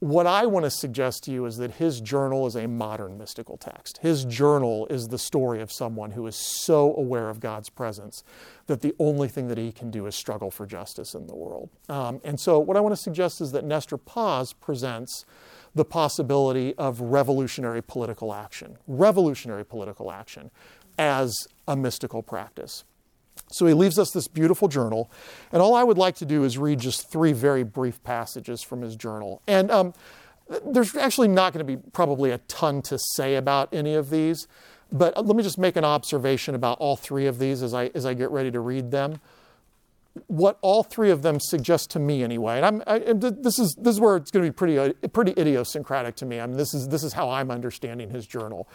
Speaker 1: what I want to suggest to you is that his journal is a modern mystical text. His journal is the story of someone who is so aware of God's presence that the only thing that he can do is struggle for justice in the world. Um, and so, what I want to suggest is that Nestor Paz presents the possibility of revolutionary political action, revolutionary political action as a mystical practice. So he leaves us this beautiful journal. And all I would like to do is read just three very brief passages from his journal. And um, there's actually not going to be probably a ton to say about any of these, but let me just make an observation about all three of these as I, as I get ready to read them. what all three of them suggest to me anyway, and I, and this is this is where it's going to be pretty uh, pretty idiosyncratic to me. I mean, this is this is how I'm understanding his journal.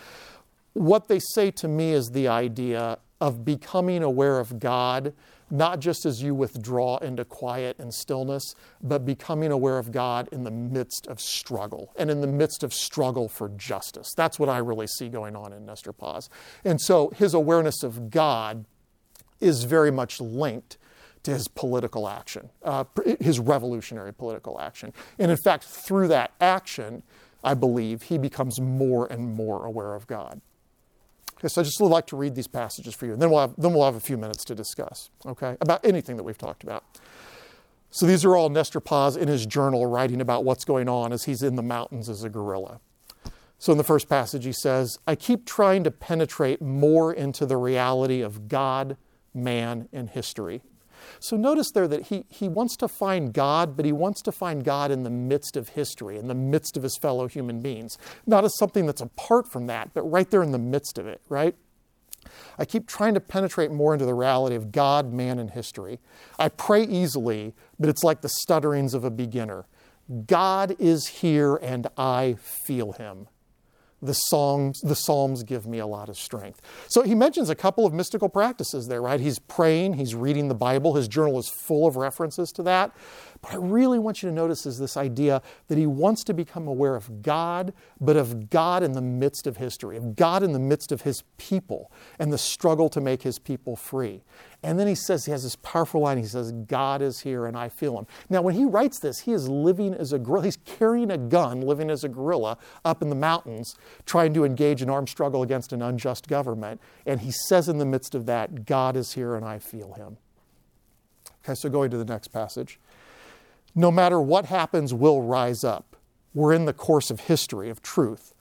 Speaker 1: What they say to me is the idea of becoming aware of God, not just as you withdraw into quiet and stillness, but becoming aware of God in the midst of struggle and in the midst of struggle for justice. That's what I really see going on in Nestor Paz. And so his awareness of God is very much linked to his political action, uh, his revolutionary political action. And in fact, through that action, I believe he becomes more and more aware of God. Okay, so I just would like to read these passages for you, and then we'll have, then we'll have a few minutes to discuss, okay, about anything that we've talked about. So these are all Nestor Paz in his journal writing about what's going on as he's in the mountains as a guerrilla. So in the first passage, he says, I keep trying to penetrate more into the reality of God, man, and history. So notice there that he, he wants to find God, but he wants to find God in the midst of history, in the midst of his fellow human beings. Not as something that's apart from that, but right there in the midst of it, right? I keep trying to penetrate more into the reality of God, man, and history. I pray easily, but it's like the stutterings of a beginner. God is here and I feel him the Psalms, the Psalms give me a lot of strength. So he mentions a couple of mystical practices there, right? He's praying, he's reading the Bible, his journal is full of references to that. But I really want you to notice is this idea that he wants to become aware of God, but of God in the midst of history, of God in the midst of his people and the struggle to make his people free. And then he says, he has this powerful line. He says, God is here and I feel him. Now, when he writes this, he is living as a guerrilla. He's carrying a gun, living as a guerrilla up in the mountains, trying to engage in armed struggle against an unjust government. And he says in the midst of that, God is here and I feel him. Okay, so going to the next passage. No matter what happens, we'll rise up. We're in the course of history, of truth.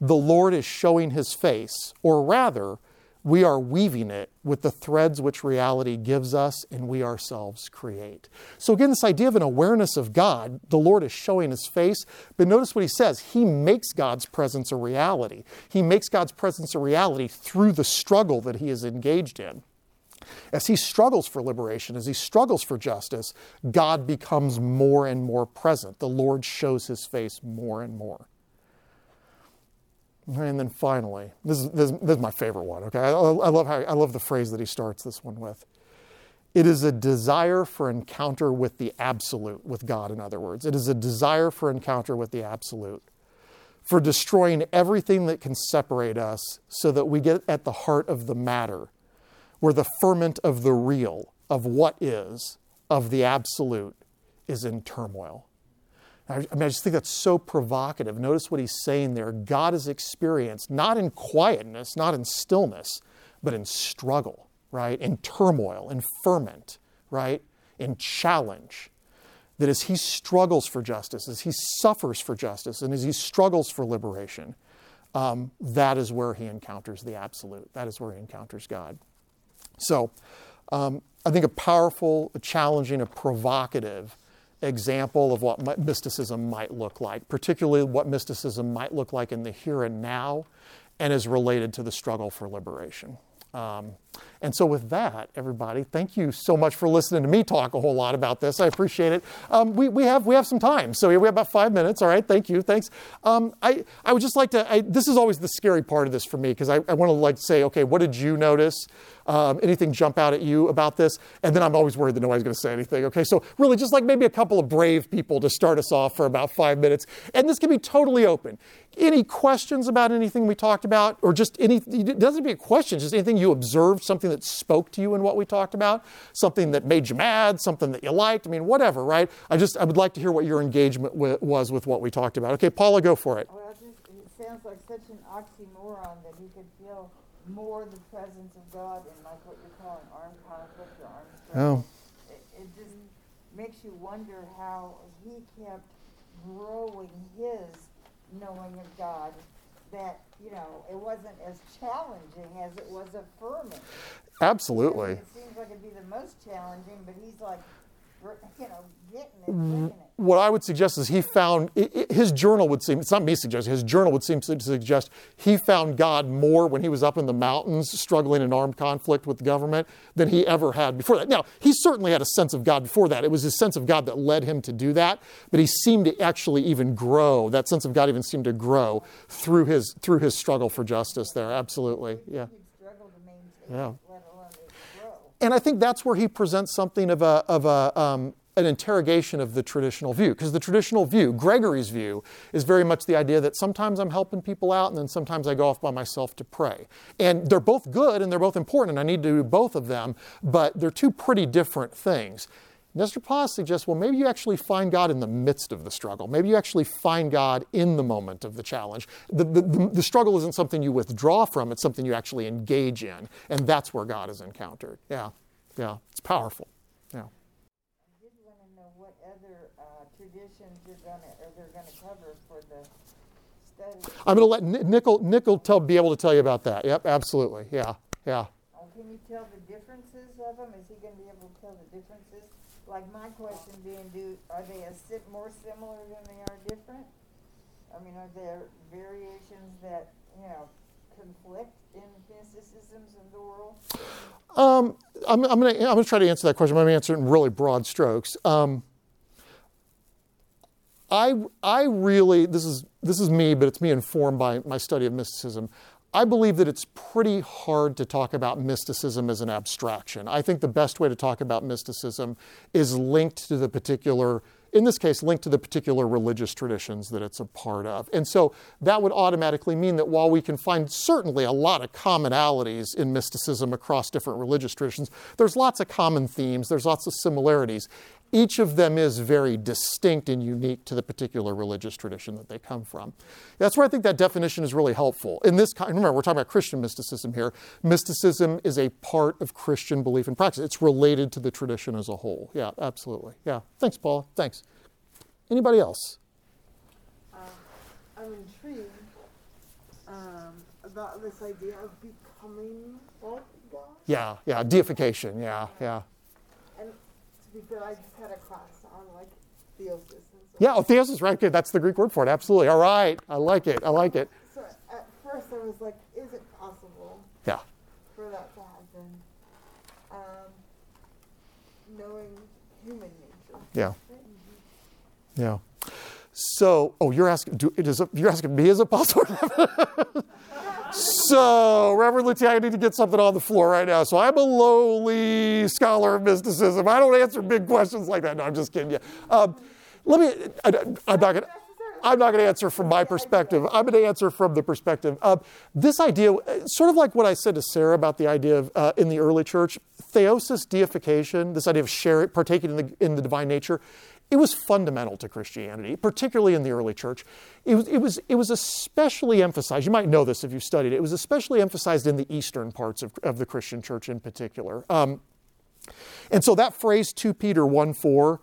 Speaker 1: The Lord is showing his face, or rather, we are weaving it with the threads which reality gives us and we ourselves create. So, again, this idea of an awareness of God, the Lord is showing his face, but notice what he says. He makes God's presence a reality. He makes God's presence a reality through the struggle that he is engaged in. As he struggles for liberation, as he struggles for justice, God becomes more and more present. The Lord shows his face more and more. And then finally, this is, this, this is my favorite one, okay? I, I, love how, I love the phrase that he starts this one with. It is a desire for encounter with the absolute, with God, in other words. It is a desire for encounter with the absolute, for destroying everything that can separate us so that we get at the heart of the matter, where the ferment of the real, of what is, of the absolute, is in turmoil. I, mean, I just think that's so provocative. Notice what he's saying there. God is experienced not in quietness, not in stillness, but in struggle, right? In turmoil, in ferment, right? In challenge. That as he struggles for justice, as he suffers for justice, and as he struggles for liberation, um, that is where he encounters the absolute. That is where he encounters God. So, um, I think a powerful, a challenging, a provocative example of what mysticism might look like, particularly what mysticism might look like in the here and now and is related to the struggle for liberation. Um, and so, with that, everybody, thank you so much for listening to me talk a whole lot about this. I appreciate it. Um, we, we, have, we have some time. So, we have about five minutes. All right. Thank you. Thanks. Um, I, I would just like to, I, this is always the scary part of this for me because I, I want to like say, okay, what did you notice? Um, anything jump out at you about this? And then I'm always worried that nobody's going to say anything. Okay. So, really, just like maybe a couple of brave people to start us off for about five minutes. And this can be totally open. Any questions about anything we talked about, or just any, it doesn't be a question, just anything you observed, something that spoke to you in what we talked about, something that made you mad, something that you liked. I mean, whatever, right? I just, I would like to hear what your engagement w- was with what we talked about. Okay, Paula, go for it.
Speaker 2: Well, just, it sounds like such an oxymoron that he could feel more the presence of God in like what you're calling armed conflict or armed struggle. Oh. It, it just makes you wonder how he kept growing his knowing of God that you know it wasn't as challenging as it was affirming.
Speaker 1: Absolutely.
Speaker 2: it seems like it'd be the most challenging, but he's like you know, getting it, it.
Speaker 1: what I would suggest is he found his journal would seem it's not me suggesting his journal would seem to suggest he found God more when he was up in the mountains struggling in armed conflict with the government than he ever had before that. Now he certainly had a sense of God before that. It was his sense of God that led him to do that, but he seemed to actually even grow. That sense of God even seemed to grow through his through his struggle for justice. There, absolutely, yeah.
Speaker 2: You'd struggle to maintain,
Speaker 1: Yeah.
Speaker 2: it, let alone to grow.
Speaker 1: And I think that's where he presents something of a of a um, an interrogation of the traditional view, because the traditional view, Gregory's view, is very much the idea that sometimes I'm helping people out, and then sometimes I go off by myself to pray. And they're both good and they're both important, and I need to do both of them, but they're two pretty different things. Nestor Paz suggests, well, maybe you actually find God in the midst of the struggle. Maybe you actually find God in the moment of the challenge. The, the, the, the struggle isn't something you withdraw from, it's something you actually engage in. And that's where God is encountered. Yeah, yeah, it's powerful. Yeah.
Speaker 2: I did want to know what other uh, traditions you're they're gonna cover for the study.
Speaker 1: I'm going to let Ni- Nick, will- tell, be able to tell you about that. Yep, absolutely. Yeah, yeah.
Speaker 2: Uh, Can you tell the differences of them? Is he gonna be able to tell the differences? Like my question being, do, are they a more similar than they are different? I mean, are there variations that, you know, conflict in mysticisms in the world?
Speaker 1: Um, I'm, I'm going to I'm gonna try to answer that question. I'm going to answer it in really broad strokes. Um, I, I really, this is, this is me, but it's me informed by my study of mysticism. I believe that it's pretty hard to talk about mysticism as an abstraction. I think the best way to talk about mysticism is linked to the particular, in this case, linked to the particular religious traditions that it's a part of. And so that would automatically mean that while we can find certainly a lot of commonalities in mysticism across different religious traditions, there's lots of common themes, there's lots of similarities. Each of them is very distinct and unique to the particular religious tradition that they come from. That's where I think that definition is really helpful. In this, kind- remember, we're talking about Christian mysticism here. Mysticism is a part of Christian belief and practice. It's related to the tradition as a whole. Yeah, absolutely. Yeah. Thanks, Paula. Thanks. Anybody else?
Speaker 3: Um, I'm intrigued um, about this idea of becoming like God.
Speaker 1: Yeah, yeah. Deification. Yeah, yeah.
Speaker 3: To I just had a class on like theosis and so.
Speaker 1: Yeah, oh, theosis, right? Good. That's the Greek word for it. Absolutely. All right. I like it. I like it.
Speaker 3: So at first I was like, is it possible
Speaker 1: Yeah.
Speaker 3: for that to happen? Um, knowing human nature.
Speaker 1: Yeah. Yeah. So, oh, you're asking, do, it is, you're asking me as a pastor? so, Reverend Lutti, I need to get something on the floor right now. So, I'm a lowly scholar of mysticism. I don't answer big questions like that. No, I'm just kidding you. Um, let me, I, am not going to. I'm not going to answer from my perspective. I'm going to answer from the perspective of this idea, sort of like what I said to Sarah about the idea of uh, in the early church, theosis, deification, this idea of sharing, partaking in the, in the divine nature. It was fundamental to Christianity, particularly in the early church. It was, it, was, it was especially emphasized, you might know this if you studied it, it was especially emphasized in the eastern parts of, of the Christian church in particular. Um, and so that phrase, 2 Peter 1 4,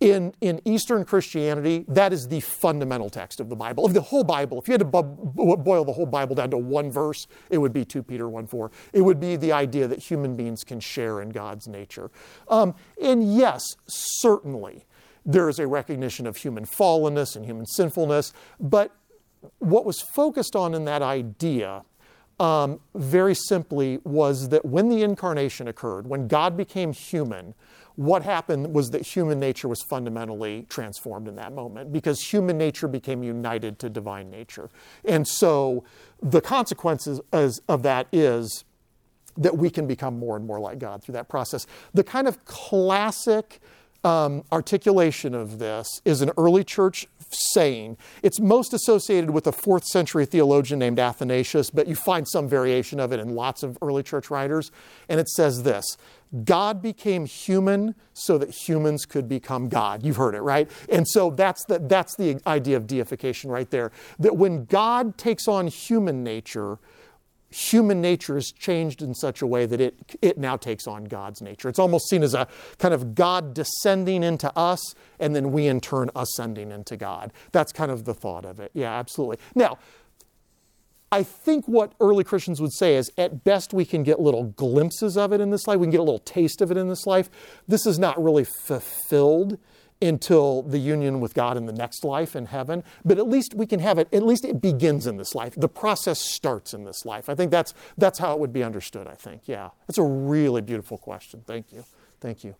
Speaker 1: in, in Eastern Christianity, that is the fundamental text of the Bible, of the whole Bible. If you had to bu- boil the whole Bible down to one verse, it would be 2 Peter 1 4. It would be the idea that human beings can share in God's nature. Um, and yes, certainly, there is a recognition of human fallenness and human sinfulness, but what was focused on in that idea um, very simply was that when the incarnation occurred, when God became human, what happened was that human nature was fundamentally transformed in that moment because human nature became united to divine nature. And so the consequences as, of that is that we can become more and more like God through that process. The kind of classic um, articulation of this is an early church saying. It's most associated with a fourth century theologian named Athanasius, but you find some variation of it in lots of early church writers. And it says this God became human so that humans could become God. You've heard it, right? And so that's the, that's the idea of deification right there. That when God takes on human nature, human nature is changed in such a way that it, it now takes on God's nature. It's almost seen as a kind of God descending into us, and then we in turn ascending into God. That's kind of the thought of it. Yeah, absolutely. Now, I think what early Christians would say is at best we can get little glimpses of it in this life. We can get a little taste of it in this life. This is not really fulfilled until the union with God in the next life in heaven. But at least we can have it, at least it begins in this life. The process starts in this life. I think that's, that's how it would be understood, I think. Yeah. That's a really beautiful question. Thank you. Thank you.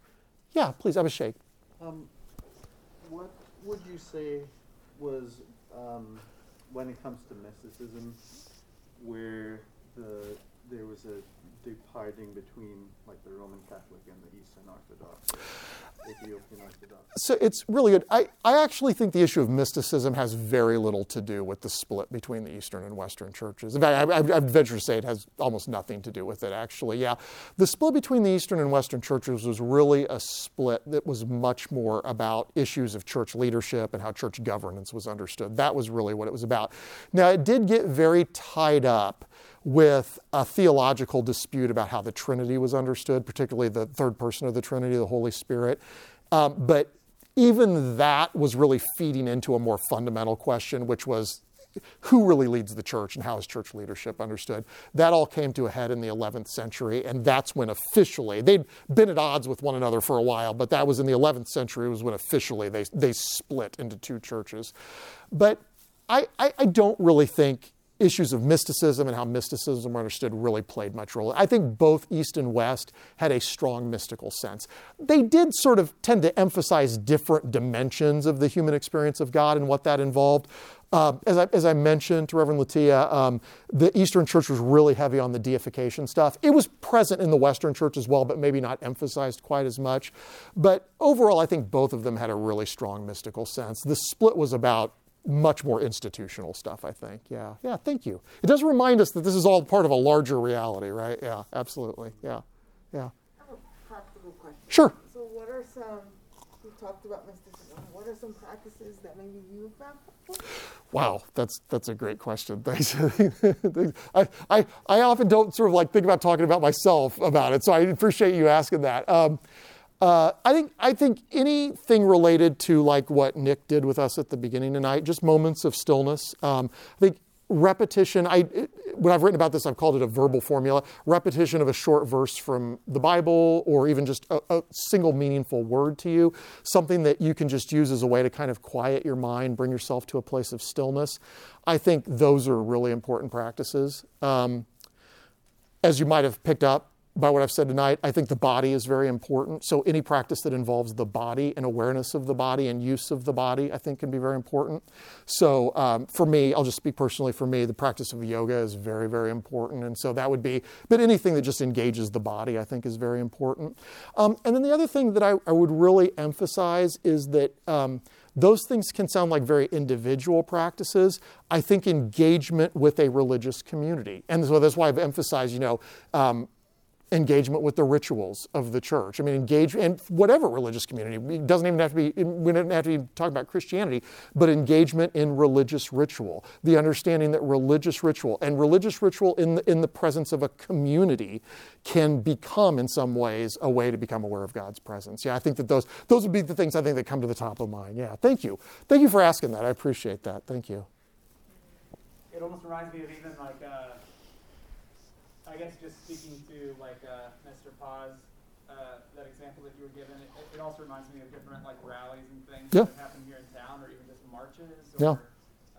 Speaker 1: Yeah, please, Abhishek.
Speaker 4: Um, what would you say was, um, when it comes to mysticism, where the there was a departing between like the Roman Catholic and the Eastern Orthodox, Ethiopian Orthodox?
Speaker 1: So it's really good. I, I actually think the issue of mysticism has very little to do with the split between the Eastern and Western churches. In fact, I, I'd venture to say it has almost nothing to do with it, actually. Yeah. The split between the Eastern and Western churches was really a split that was much more about issues of church leadership and how church governance was understood. That was really what it was about. Now, it did get very tied up with a theological dispute about how the Trinity was understood, particularly the third person of the Trinity, the Holy Spirit. Um, but even that was really feeding into a more fundamental question, which was who really leads the church and how is church leadership understood? That all came to a head in the 11th century, and that's when officially, they'd been at odds with one another for a while, but that was in the 11th century, was when officially they, they split into two churches. But I, I, I don't really think issues of mysticism and how mysticism were understood really played much role. I think both East and West had a strong mystical sense. They did sort of tend to emphasize different dimensions of the human experience of God and what that involved. Uh, as, I, as I mentioned to Reverend Latia, um, the Eastern Church was really heavy on the deification stuff. It was present in the Western Church as well, but maybe not emphasized quite as much. But overall, I think both of them had a really strong mystical sense. The split was about much more institutional stuff, I think. Yeah, yeah, thank you. It does remind us that this is all part of a larger reality, right? Yeah, absolutely. Yeah, yeah.
Speaker 3: I have a practical question.
Speaker 1: Sure.
Speaker 3: So what are some, we talked about mysticism, what are some practices that maybe you found?
Speaker 1: Wow, that's that's a great question. Thanks. I, I, I often don't sort of like think about talking about myself about it, so I appreciate you asking that. Um, uh, I think I think anything related to like what Nick did with us at the beginning tonight, just moments of stillness. Um, I think repetition. I when I've written about this, I've called it a verbal formula. Repetition of a short verse from the Bible, or even just a, a single meaningful word to you, something that you can just use as a way to kind of quiet your mind, bring yourself to a place of stillness. I think those are really important practices. Um, as you might have picked up, by what I've said tonight, I think the body is very important. So any practice that involves the body and awareness of the body and use of the body, I think can be very important. So um, for me, I'll just speak personally for me, the practice of yoga is very, very important. And so that would be, but anything that just engages the body, I think is very important. Um, and then the other thing that I, I would really emphasize is that um, those things can sound like very individual practices. I think engagement with a religious community. And so that's why I've emphasized, you know, um, engagement with the rituals of the church. I mean, engage in whatever religious community. It doesn't even have to be, we don't have to be talking about Christianity, but engagement in religious ritual. The understanding that religious ritual and religious ritual in the, in the presence of a community can become, in some ways, a way to become aware of God's presence. Yeah, I think that those, those would be the things I think that come to the top of mind. Yeah, thank you. Thank you for asking that. I appreciate that. Thank you.
Speaker 5: It almost reminds me of even like, uh, I guess just speaking to like uh, Mr. Paz, uh, that example that you were given, it, it also reminds me of different like rallies and things
Speaker 1: Yeah.
Speaker 5: that happen here in town, or even just marches
Speaker 1: Yeah.
Speaker 5: or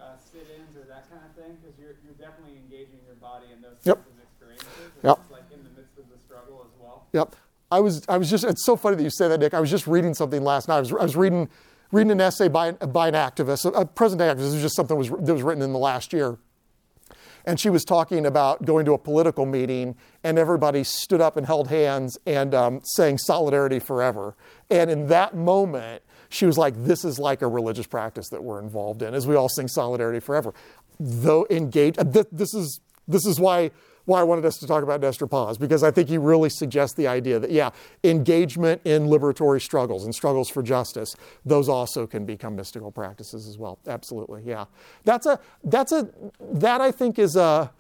Speaker 5: uh, sit-ins or that kind of thing, because you're you're definitely engaging your body in those
Speaker 1: Yep.
Speaker 5: of experiences.
Speaker 1: Yep.
Speaker 5: It's like in the midst of the struggle as well.
Speaker 1: Yep. I was, I was just, it's so funny that you say that, Nick. I was just reading something last night. I was, I was reading, reading an essay by, by an activist, a, present day activist. This was just something that was, that was written in the last year. And she was talking about going to a political meeting, and everybody stood up and held hands and um, saying solidarity forever. And in that moment, she was like, This is like a religious practice that we're involved in, as we all sing solidarity forever. Though engage, th- this is, this is why why I wanted us to talk about Nestor Paz, because I think he really suggests the idea that, yeah, engagement in liberatory struggles and struggles for justice, those also can become mystical practices as well. Absolutely, yeah. That's a, that's a, that I think is a,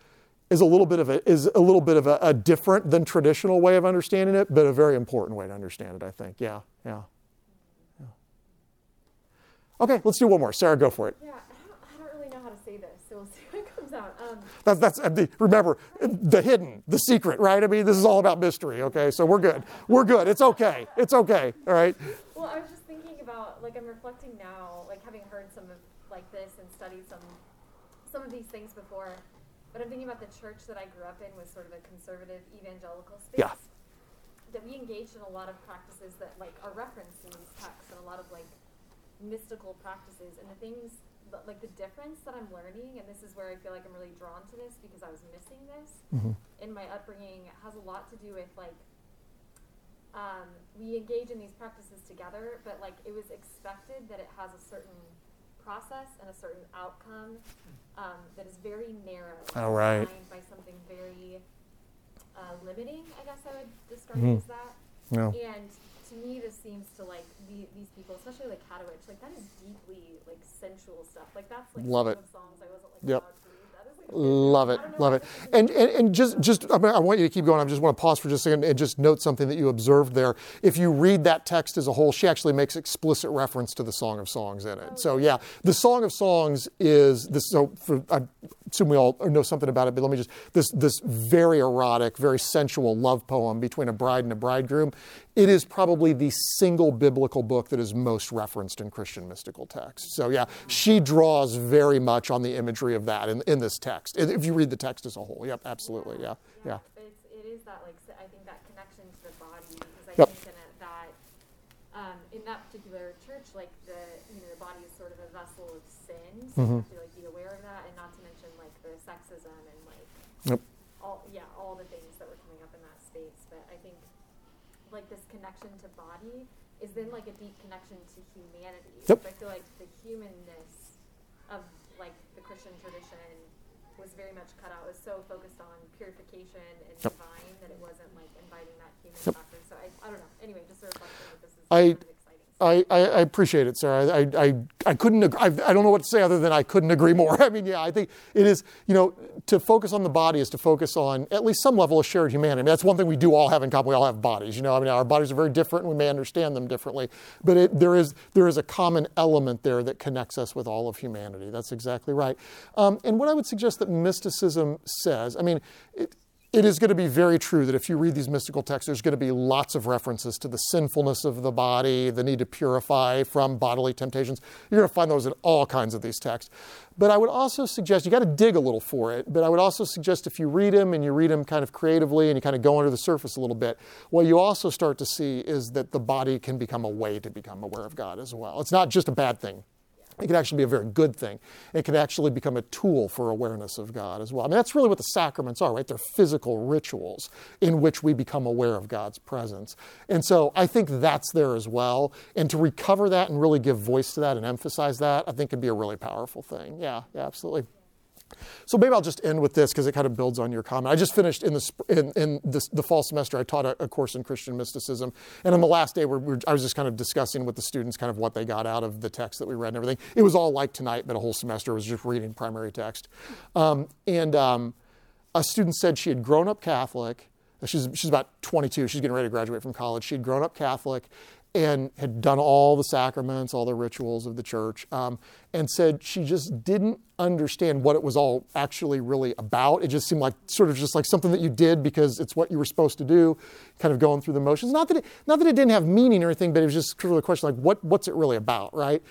Speaker 1: is a little bit of a, is a little bit of a, a different than traditional way of understanding it, but a very important way to understand it, I think. Yeah, yeah. yeah. Okay, let's do one more. Sarah, go for it.
Speaker 6: Yeah, I don't, I don't really know how to say this, so we'll see what comes comes out. Um,
Speaker 1: That's, that's the, remember the hidden, the secret, right? I mean, this is all about mystery. Okay, so we're good. We're good. It's okay. It's okay. All right.
Speaker 6: well, I was just thinking about like I'm reflecting now, like having heard some of like this and studied some some of these things before. But I'm thinking about the church that I grew up in was sort of a conservative evangelical space.
Speaker 1: Yeah.
Speaker 6: That we engaged in a lot of practices that like are referenced in these texts and a lot of like mystical practices and the things like the difference that I'm learning and this is where I feel like I'm really drawn to this because I was missing this in my upbringing has a lot to do with like um, we engage in these practices together, but like it was expected that it has a certain process and a certain outcome um, that is very narrow.
Speaker 1: All right.
Speaker 6: Defined by something very uh, limiting, I guess I would describe
Speaker 1: Mhm.
Speaker 6: it as that.
Speaker 1: No.
Speaker 6: And to me, this seems to like the, these people, especially like Hadewijch, like that is deeply like sensual stuff. Like that's like
Speaker 1: Love it.
Speaker 6: songs I wasn't like
Speaker 1: Yep.
Speaker 6: allowed to read. That is like
Speaker 1: Love it,
Speaker 6: I don't know
Speaker 1: love it. And, and, and just, just I, mean, I want you to keep going. I just want to pause for just a second and just note something that you observed there. If you read that text as a whole, she actually makes explicit reference to the Song of Songs in it. Oh, so yeah, the Song of Songs is this. So for, I assume we all know something about it, but let me just this this very erotic, very sensual love poem between a bride and a bridegroom. It is probably the single biblical book that is most referenced in Christian mystical texts. So yeah, she draws very much on the imagery of that in, in this text. If you read the text as a whole, yep, absolutely, yeah, yeah.
Speaker 6: But it's, it is that like I think that connection to the body because I
Speaker 1: Yep.
Speaker 6: think in it that um, in that particular church, like the you know the body is sort of a vessel of sin, so
Speaker 1: Mm-hmm.
Speaker 6: you have to like be aware of that, and not to mention like the sexism and like
Speaker 1: Yep.
Speaker 6: all yeah all the things that were coming up in that space. But I think like this connection to body is then like a deep connection to humanity.
Speaker 1: Yep.
Speaker 6: So I feel like the humanness of like the Christian tradition was very much cut out. It was so focused on purification and
Speaker 1: Yep.
Speaker 6: divine that it wasn't like inviting that human
Speaker 1: Yep.
Speaker 6: factor. So I, I don't know. Anyway, just a reflection that this is
Speaker 1: I-
Speaker 6: kind of exciting.
Speaker 1: I, I, I appreciate it, Sarah. I, I, I couldn't. ag- I, I don't know what to say other than I couldn't agree more. I mean, yeah, I think it is. You know, to focus on the body is to focus on at least some level of shared humanity. I mean, that's one thing we do all have in common. We all have bodies. You know, I mean, our bodies are very different, and we may understand them differently, but it, there is there is a common element there that connects us with all of humanity. That's exactly right. Um, and what I would suggest that mysticism says, I mean. It, it is going to be very true that if you read these mystical texts, there's going to be lots of references to the sinfulness of the body, the need to purify from bodily temptations. You're going to find those in all kinds of these texts. But I would also suggest you got to dig a little for it. But I would also suggest if you read them and you read them kind of creatively and you kind of go under the surface a little bit, what you also start to see is that the body can become a way to become aware of God as well. It's not just a bad thing. It can actually be a very good thing. It can actually become a tool for awareness of God as well. I mean, that's really what the sacraments are, right? They're physical rituals in which we become aware of God's presence. And so I think that's there as well. And to recover that and really give voice to that and emphasize that, I think could be a really powerful thing. Yeah, yeah, absolutely. So maybe I'll just end with this because it kind of builds on your comment. I just finished in the in, in this, the fall semester. I taught a, a course in Christian mysticism, and on the last day, we're, we're, I was just kind of discussing with the students kind of what they got out of the text that we read and everything. It was all like tonight, but a whole semester was just reading primary text. Um, and um, a student said she had grown up Catholic. She's she's about 22. She's getting ready to graduate from college. She had grown up Catholic, and had done all the sacraments, all the rituals of the church, um, and said she just didn't understand what it was all actually really about. It just seemed like sort of just like something that you did because it's what you were supposed to do, kind of going through the motions. Not that it, not that it didn't have meaning or anything, but it was just sort of a question like, what, what's it really about, right?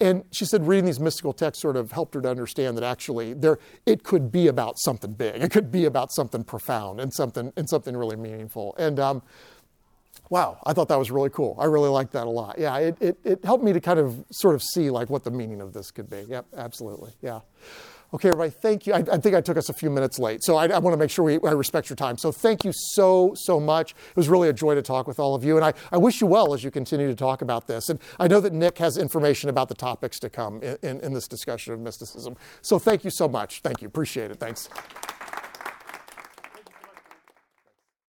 Speaker 1: And she said reading these mystical texts sort of helped her to understand that actually there it could be about something big. It could be about something profound and something and something really meaningful. And um, wow, I thought that was really cool. I really liked that a lot. Yeah, it, it, it helped me to kind of sort of see like what the meaning of this could be. Yep, absolutely. Yeah. Okay, everybody, thank you. I, I think I took us a few minutes late, so I, I want to make sure we, I respect your time. So thank you so, so much. It was really a joy to talk with all of you, and I, I wish you well as you continue to talk about this. And I know that Nick has information about the topics to come in, in, in this discussion of mysticism. So thank you so much. Thank you. Appreciate it. Thanks.